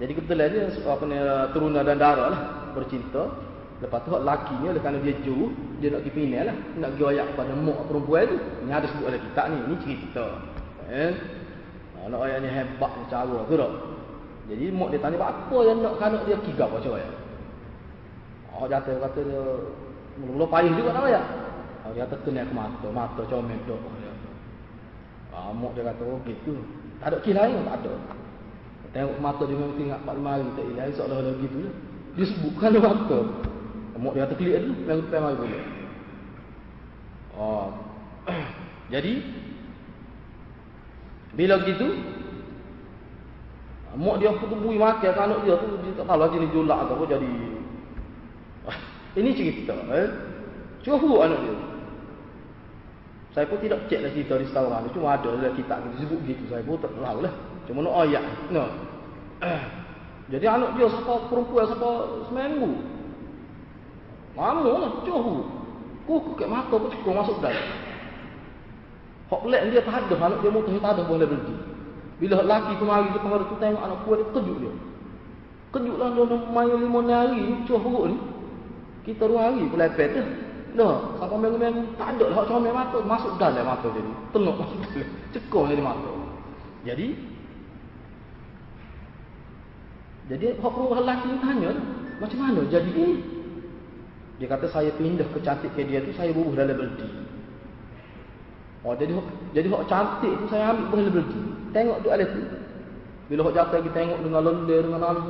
Jadi kebetulan apa ni turunan dan darah lah bercinta. Lepas tu laki ni oleh kerana dia jauh, dia nak pergi pinai lah. Nak pergi ayak kepada mak perempuan tu. Ni ada sebut ada kitab ni. Ni cerita. Eh? Ha, nak ayat ni hebat ni cara tu tak? Jadi mak dia tanya apa yang nak kanak dia kigap macam ayat. Oh jatuh kata dia mula-mula payah juga nak ayat. Oh dia kata kena ke mata. Mata comel dok. Ah, mak dia kata oh gitu. Tak ada kilah lain tak ada. Tengok mata dia memang tinggal 4 hari tak ilahi seolah-olah gitu lah. Dia sebutkan dia mata. Mak dia kata klik dulu, yang depan mari boleh. Oh. (clears throat) Jadi bila gitu mak dia pun tubui makan kan anak dia tu dia tak tahu lagi ni julak atau apa jadi (laughs) ini cerita eh cuhu anak dia saya pun tidak cek lah cerita di sekarang cuma ada lah kitab disebut gitu saya pun tak tahu lah Cuma nak ayat. No. (clears throat) Jadi anak dia siapa perempuan siapa seminggu. Lama lah. Jauh. Kuku ke mata pun cukup masuk dalam. Hak dia tak ada. Anak dia mutuh tak ada boleh berhenti. Bila laki kemari dia pengaruh tu tengok anak kuat dia kejut dia. Kejut lah dia main lima hari ni. Cuh ni. Kita dua hari pun lepet dah. Dah, sampai minggu-minggu tak ada lah comel mata masuk dalam mata dia ni. Dalam. Cekor jadi mata. Jadi jadi hak perempuan lelaki tanya, macam mana jadi ini? Dia kata saya pindah ke cantik ke dia tu saya bubuh dalam beldi. Oh jadi jadi hak cantik tu saya ambil boleh beldi. Tengok tu ada tu. Bila hak jatuh lagi tengok dengan lendir dengan anu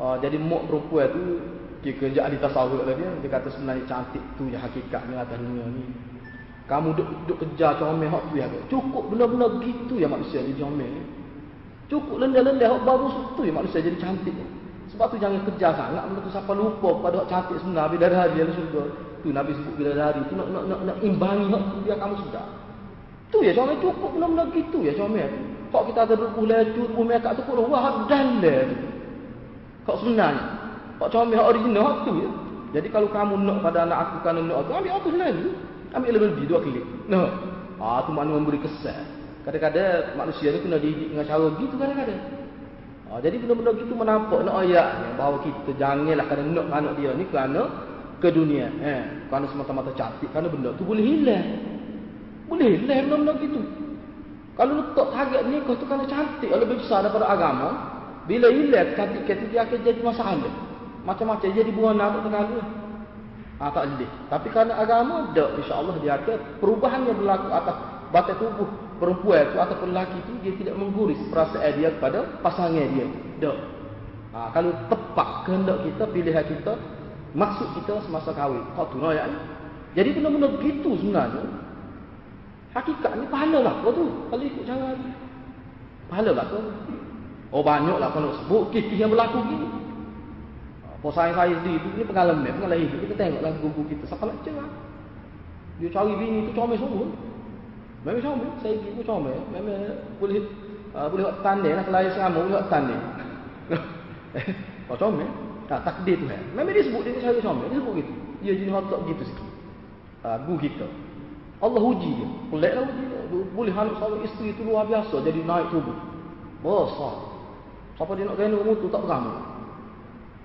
Oh jadi mak perempuan tu dia kerja ahli tasawuf lah dia. Dia kata sebenarnya cantik tu je hakikatnya atas dunia ni. Kamu duk duk kejar comel hak tu ya. Cukup benar-benar gitu ya manusia ni comel ni. Cukup lendah-lendah hak baru tu ya manusia jadi cantik. Sebab tu jangan kejar sangat benda tu siapa lupa pada hak cantik sebenar bila hari dia surga. Tu Nabi sebut bila hari tu nak nak nak, nak imbangi tu biar kamu sudah. Tu ya comel cukup benar-benar gitu ya comel. Kok kita ada 20 lecur, 20 mekat tu kurang wah dan le. Kok sebenarnya. Kok hak original tu ya. Jadi kalau kamu nak pada anak aku kan nak aku ambil aku sendiri. Ambil lebih dua klik. Nah. Ah tu makna memberi kesan. Kadang-kadang manusia ni kena didik dengan cara gitu kadang-kadang. Ha, jadi benda-benda gitu menampak nak ayatnya bahawa kita janganlah kerana nak anak dia ni kerana ke dunia. Eh, kerana semata-mata cantik. Kerana benda tu boleh hilang. Boleh hilang benda-benda gitu. Kalau letak target ni kau tu kerana cantik lebih besar daripada agama. Bila hilang cantik kita dia akan jadi masalah. Macam-macam jadi buah nak terlalu. Ha, tak boleh. Tapi kerana agama, tak. InsyaAllah dia akan perubahan yang berlaku atas batas tubuh perempuan itu ataupun lelaki itu dia tidak mengguris perasaan dia kepada pasangan dia. Tak. Ha, kalau tepat kehendak kita, pilihan kita, maksud kita semasa kahwin. Kau tu ya. Jadi benar-benar begitu sebenarnya. Hakikat ni pahala lah kau tu. Kalau ikut cara ni. Pahala lah kau. Oh banyak lah kalau sebut kisah yang berlaku gini. Apa saya saya sendiri ni pengalaman, pengalaman hidup. Kita tengok lah guru kita. Siapa nak cerah? Dia cari bini tu comel semua. Memang comel, saya pergi pun comel. Memang boleh uh, boleh buat tanding lah. Selain selama boleh buat tanding. Kau (laughs) comel. Ha, takdir Tuhan. Memang dia sebut dia cara comel. Dia sebut gitu. Dia jenis otak gitu sikit. Ha, gu kita. Allah uji dia. Peliklah uji dia. Boleh anak seorang isteri itu luar biasa. Jadi naik tubuh. Besar. Siapa dia nak kena mutu tak beramal.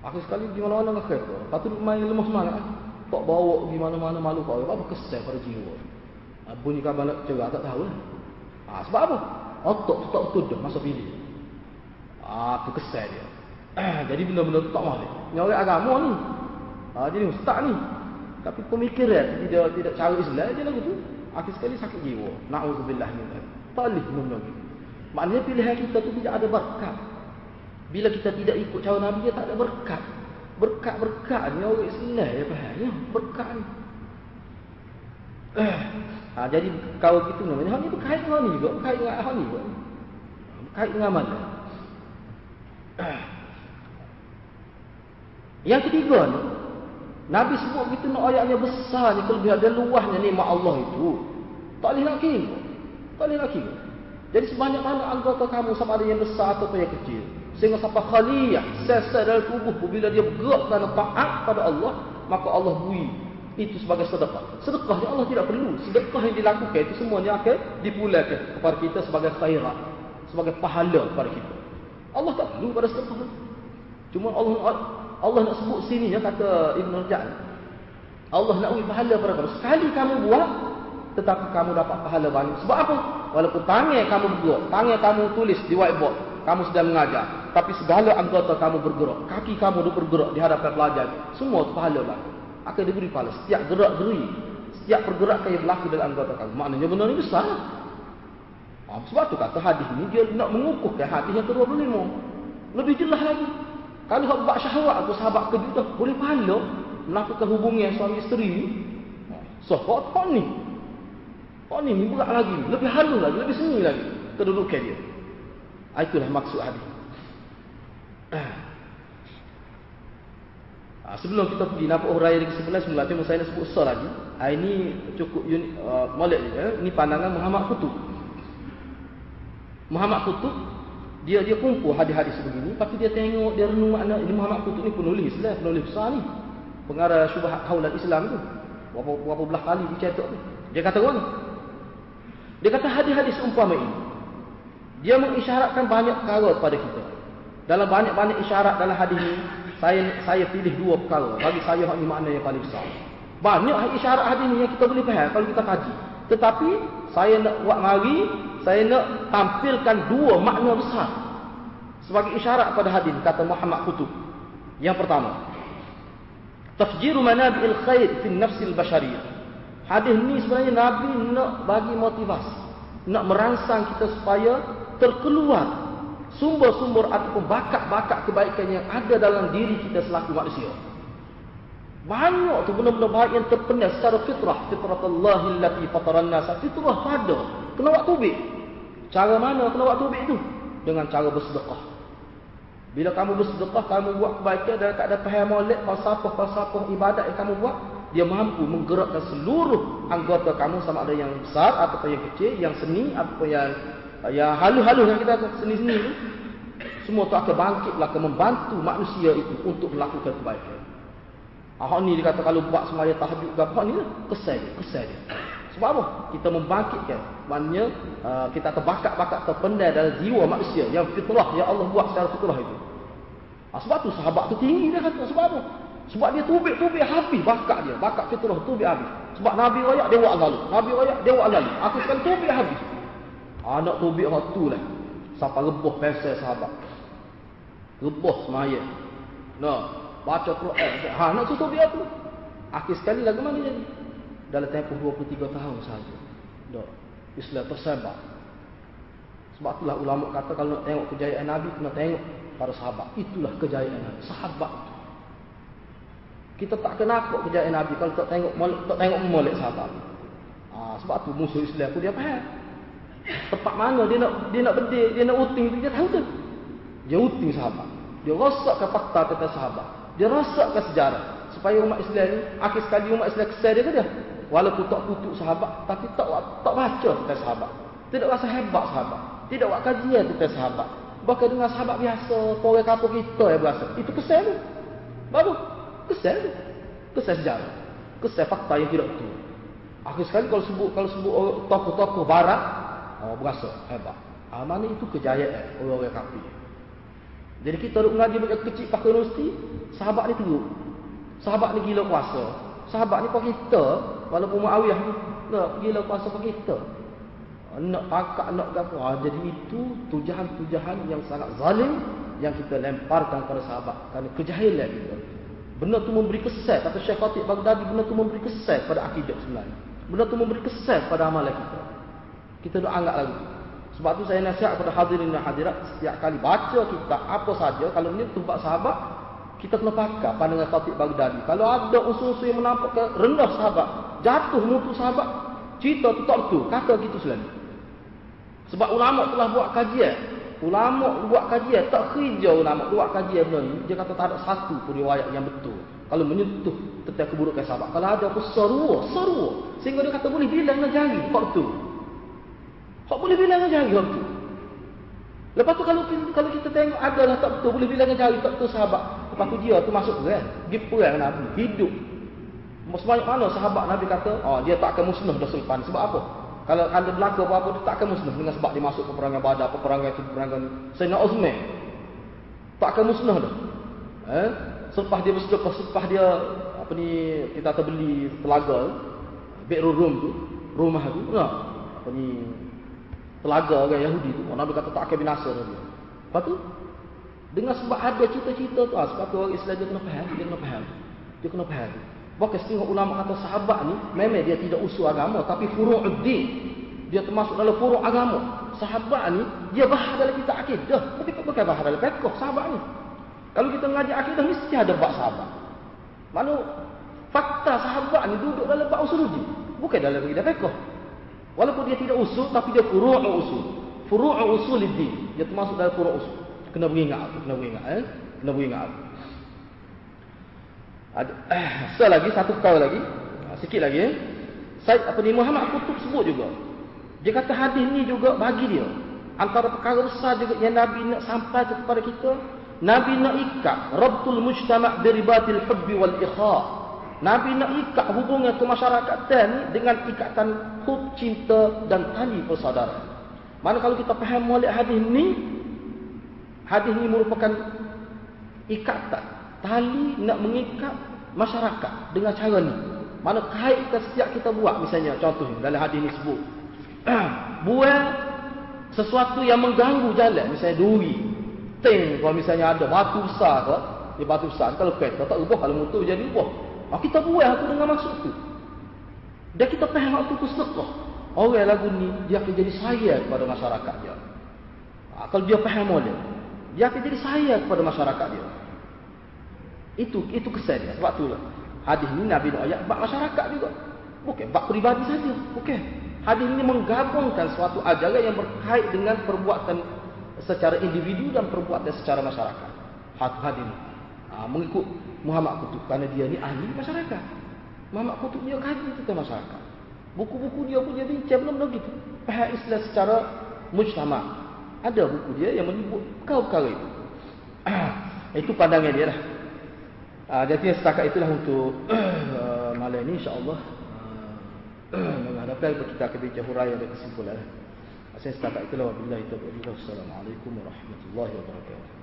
Akhir sekali di mana-mana dengan kereta. Lepas tu main lemah semangat. Tak bawa di mana-mana malu kau. Apa kesal pada jiwa. Ha, bunyi kabar nak cerah tak tahu. Ha, sebab apa? Otak tak betul dah masa pilih. Ah, tu kesal dia. (clears throat) jadi benda-benda tu tak boleh. Ni orang agama ni. Ha, jadi ustaz ni. Tapi pemikiran tidak tidak cara Islam dia lagu tu. Akhir sekali sakit jiwa. Na'udzubillah min dzalik. Talih gitu. Maknanya pilihan kita tu tidak ada berkat. Bila kita tidak ikut cara Nabi dia tak ada berkat. Berkat-berkat ni orang Islam ya faham ya. Berkat ni. Ha, jadi kalau gitu namanya, hal ni berkait dengan ni juga, berkait dengan hal ni juga. Berkait dengan mana? Yang ketiga ni, Nabi sebut begitu nak ayatnya besar ni, kelebihan dia luahnya ni mak Allah itu. Tak boleh nak kira. Tak boleh nak kira. Jadi sebanyak mana anggota kamu sama ada yang besar atau yang kecil. Sehingga sampai khaliyah, sesat dalam tubuh bila dia bergerak dan taat pada Allah, maka Allah bui itu sebagai sedekah. Sedekah yang Allah tidak perlu. Sedekah yang dilakukan itu semuanya akan dipulakan kepada kita sebagai khairat. Sebagai pahala kepada kita. Allah tak perlu pada sedekah. Cuma Allah Allah nak sebut sini ya kata Ibn Rajab. Allah nak uji pahala pada kamu. Sekali kamu buat, tetapi kamu dapat pahala banyak. Sebab apa? Walaupun tangan kamu bergerak, tangan kamu tulis di whiteboard, kamu sedang mengajar. Tapi segala anggota kamu bergerak. Kaki kamu bergerak di hadapan pelajar. Semua itu pahala banyak akan diberi pahala setiap gerak geri setiap pergerakan yang berlaku dalam anggota kamu maknanya benar ini besar ha, sebab tu kata hadis ni dia nak mengukuhkan hadis yang ke-25 lebih jelas lagi kalau buat syahwat atau sahabat kejutan boleh pahala melakukan hubungan suami isteri ni so hak hak ni hak ni berat lagi lebih halus lagi lebih seni lagi kedudukan dia ha, itulah maksud hadis Ha, sebelum kita pergi nampak Hurairah lagi sebelah semula tapi saya nak sebut sah lagi. Ha, ini cukup unik uh, molek je. Ini pandangan Muhammad Kutub. Muhammad Kutub dia dia kumpul hadis-hadis sebegini, lepas dia tengok dia renung makna ini Muhammad Kutub ni penulis lah, penulis besar ni. Pengarah syubhat haulal Islam tu. Berapa, berapa belah kali dia cetak tu. Dia kata apa Dia kata hadis-hadis umpama ini. Dia mengisyaratkan banyak perkara kepada kita. Dalam banyak-banyak isyarat dalam hadis ini, saya saya pilih dua perkara bagi saya hak makna yang paling besar banyak isyarat hadis ni yang kita boleh faham kalau kita kaji tetapi saya nak buat mari saya nak tampilkan dua makna besar sebagai isyarat pada hadis kata Muhammad Kutub yang pertama tafjiru manabi'il khair fi nafsil bashariyah hadis ni sebenarnya Nabi nak bagi motivasi nak merangsang kita supaya terkeluar sumber-sumber ataupun bakat-bakat kebaikan yang ada dalam diri kita selaku manusia. Banyak tu benda-benda baik yang terpendam secara fitrah. Fitrah Allah nas. Fitrah pada. Kena buat tubik. Cara mana kena buat tubik tu? Dengan cara bersedekah. Bila kamu bersedekah, kamu buat kebaikan dan tak ada paham molek, falsafah-falsafah ibadat yang kamu buat, dia mampu menggerakkan seluruh anggota kamu sama ada yang besar ataupun yang kecil, yang seni ataupun yang yang halus-halus yang kita seni-seni tu semua tu akan bangkitlah ke membantu manusia itu untuk melakukan kebaikan. Ah ni dia kata kalau buat semaya tahajud ke apa ni lah, kesal dia, kesal dia. Sebab apa? Kita membangkitkan. Maknanya uh, kita terbakat-bakat terpendai dalam jiwa manusia yang fitrah yang Allah buat secara fitrah itu. Ah, sebab tu sahabat tu tinggi dia kata sebab apa? Sebab dia tubik-tubik habis bakat dia, bakat fitrah tubik habis. Sebab Nabi royak dia buat lalu. Nabi royak dia buat lalu. Aku sekarang tubik habis. Anak tubik hak tu lah. Sampai rebuh pesel sahabat. Rebuh semaya. Nah, baca Quran. Ha, nak tutup dia tu. Akhir sekali lagu mana jadi? Dalam tempoh 23 tahun sahaja. Dah. Islam tersebar. Sebab itulah ulama kata kalau nak tengok kejayaan Nabi, kena tengok para sahabat. Itulah kejayaan Nabi. Sahabat. Kita tak kena kok kejayaan Nabi kalau tak tengok tak tengok molek sahabat. Ha, sebab tu musuh Islam pun dia faham. Tempat mana dia nak dia nak bedil, dia nak uting dia tahu tu. Dia uting sahabat. Dia rosakkan fakta tentang sahabat. Dia rosakkan sejarah supaya umat Islam ni akhir sekali umat Islam kesal dia ke dia. Walaupun tak kutuk sahabat tapi tak tak baca tentang sahabat. Tidak rasa hebat sahabat. Tidak buat kajian tentang sahabat. Bahkan dengan sahabat biasa, orang kampung kita yang berasa. Itu kesal tu. Baru kesal. Kesal sejarah. Kesal fakta yang tidak betul. Akhir sekali kalau sebut kalau sebut tokoh-tokoh barat, oh berasa hebat. Ah, mana itu kejayaan orang-orang kafir. Jadi kita duduk mengaji budak kecil pakai universiti, sahabat ni teruk. Sahabat ni gila kuasa. Sahabat ni kau kita, walaupun Muawiyah ni, nak gila kuasa kau kita. Nak pakak, nak apa. Ah, jadi itu tujahan-tujahan yang sangat zalim yang kita lemparkan kepada sahabat. Kerana kejahilan kita. Benda tu memberi kesan. Kata Syekh Khatib Baghdadi, benda tu memberi kesan pada akidah sebenarnya. Benda tu memberi kesan pada amalan kita. Kita dah anggap lagi. Sebab tu saya nasihat kepada hadirin dan hadirat setiap kali baca kita apa saja kalau ni tempat sahabat kita kena pakai pandangan Khatib Baghdadi. Kalau ada usul-usul yang menampakkan rendah sahabat, jatuh mutu sahabat, cerita tu tak betul, kata gitu selalu. Sebab ulama telah buat kajian. Ulama buat kajian, tak kerja ulama buat kajian benda ni. Dia kata tak ada satu pun riwayat yang betul. Kalau menyentuh tentang keburukan sahabat. Kalau ada apa sarua, sarua. Sehingga dia kata boleh bilang dengan jari, tak betul. Kau boleh bilang dengan jari waktu. Lepas tu kalau kalau kita tengok adalah tak betul boleh bilang jari tak betul sahabat. Lepas tu dia tu masuk perang. Dia perang Nabi hidup. Sebanyak mana sahabat Nabi kata, oh dia tak akan musnah dah selepas. Sebab apa? Kalau ada berlaku apa-apa dia tak akan musnah dengan sebab dia masuk peperangan Badar, peperangan itu, peperangan Sayyidina Uthman. Tak akan musnah dah. Eh? Selepas dia bersedekah, selepas dia apa ni kita terbeli telaga, Beirut Rum tu, rumah tu, nah, apa ni telaga orang Yahudi tu. Nabi kata tak akan binasa dia. Lepas tu, dengan sebab ada cita-cita tu, ah, sebab tu orang Islam dia kena faham, dia kena faham. Dia kena faham. Bahkan setengah ulama kata sahabat ni, memang dia tidak usul agama, tapi furu'uddin. Dia termasuk dalam furu' agama. Sahabat ni, dia bahar dalam kita akidah. Tapi bukan bahar dalam pekoh sahabat ni. Kalau kita mengajar akidah, mesti ada bak sahabat. Mana fakta sahabat ni duduk dalam bak usuluddin. Bukan dalam akidah pekoh. Walaupun dia tidak usul tapi dia furu' usul. Furu' usul din. Dia termasuk dalam furu' usul. Kena beringat, kena beringat eh. Kena beringat. Ada eh, so lagi satu kau lagi. Ha, sikit lagi eh. Said apa ni Muhammad Kutub sebut juga. Dia kata hadis ni juga bagi dia antara perkara besar juga yang Nabi nak sampai kepada kita. Nabi nak ikat rabtul mujtama' bi ribatil hubbi wal ikha. Nabi nak ikat hubungan kemasyarakatan dengan ikatan hub cinta dan tali persaudaraan. Mana kalau kita faham molek hadis ni, hadis ni merupakan ikatan tali nak mengikat masyarakat dengan cara ni. Mana kaitkan setiap kita buat misalnya contoh dalam hadis ni sebut (clears throat) buang sesuatu yang mengganggu jalan misalnya duri ting kalau misalnya ada batu besar ke dia batu besar kalau kereta tak ubah kalau motor jadi ubah Oh, kita buat aku dengan maksud tu. Dan kita faham waktu tu sedekah. Orang lagu ni, dia akan jadi sayang kepada masyarakat dia. Ha, kalau dia faham oleh, dia akan jadi sayang kepada masyarakat dia. Itu itu kesan dia. Sebab tu lah. Hadis ni Nabi nak ayat bak masyarakat juga. Bukan bak peribadi saja. Bukan. Hadis ini menggabungkan suatu ajaran yang berkait dengan perbuatan secara individu dan perbuatan secara masyarakat. Hadis ini. Ha, mengikut Muhammad Kutub kerana dia ni ahli masyarakat. Muhammad Kutub dia kaji tentang masyarakat. Buku-buku dia pun dia bincang belum gitu. Faham Islam secara mujtama. Ada buku dia yang menyebut perkara-perkara itu. (clears throat) itu pandangan dia lah. Uh, jadi setakat itulah untuk uh, (clears throat) malam ini insyaAllah (clears throat) menghadapkan kita akan bincang huraya dan kesimpulan. Saya setakat itulah wabillahi taufiq. Wassalamualaikum warahmatullahi wabarakatuh.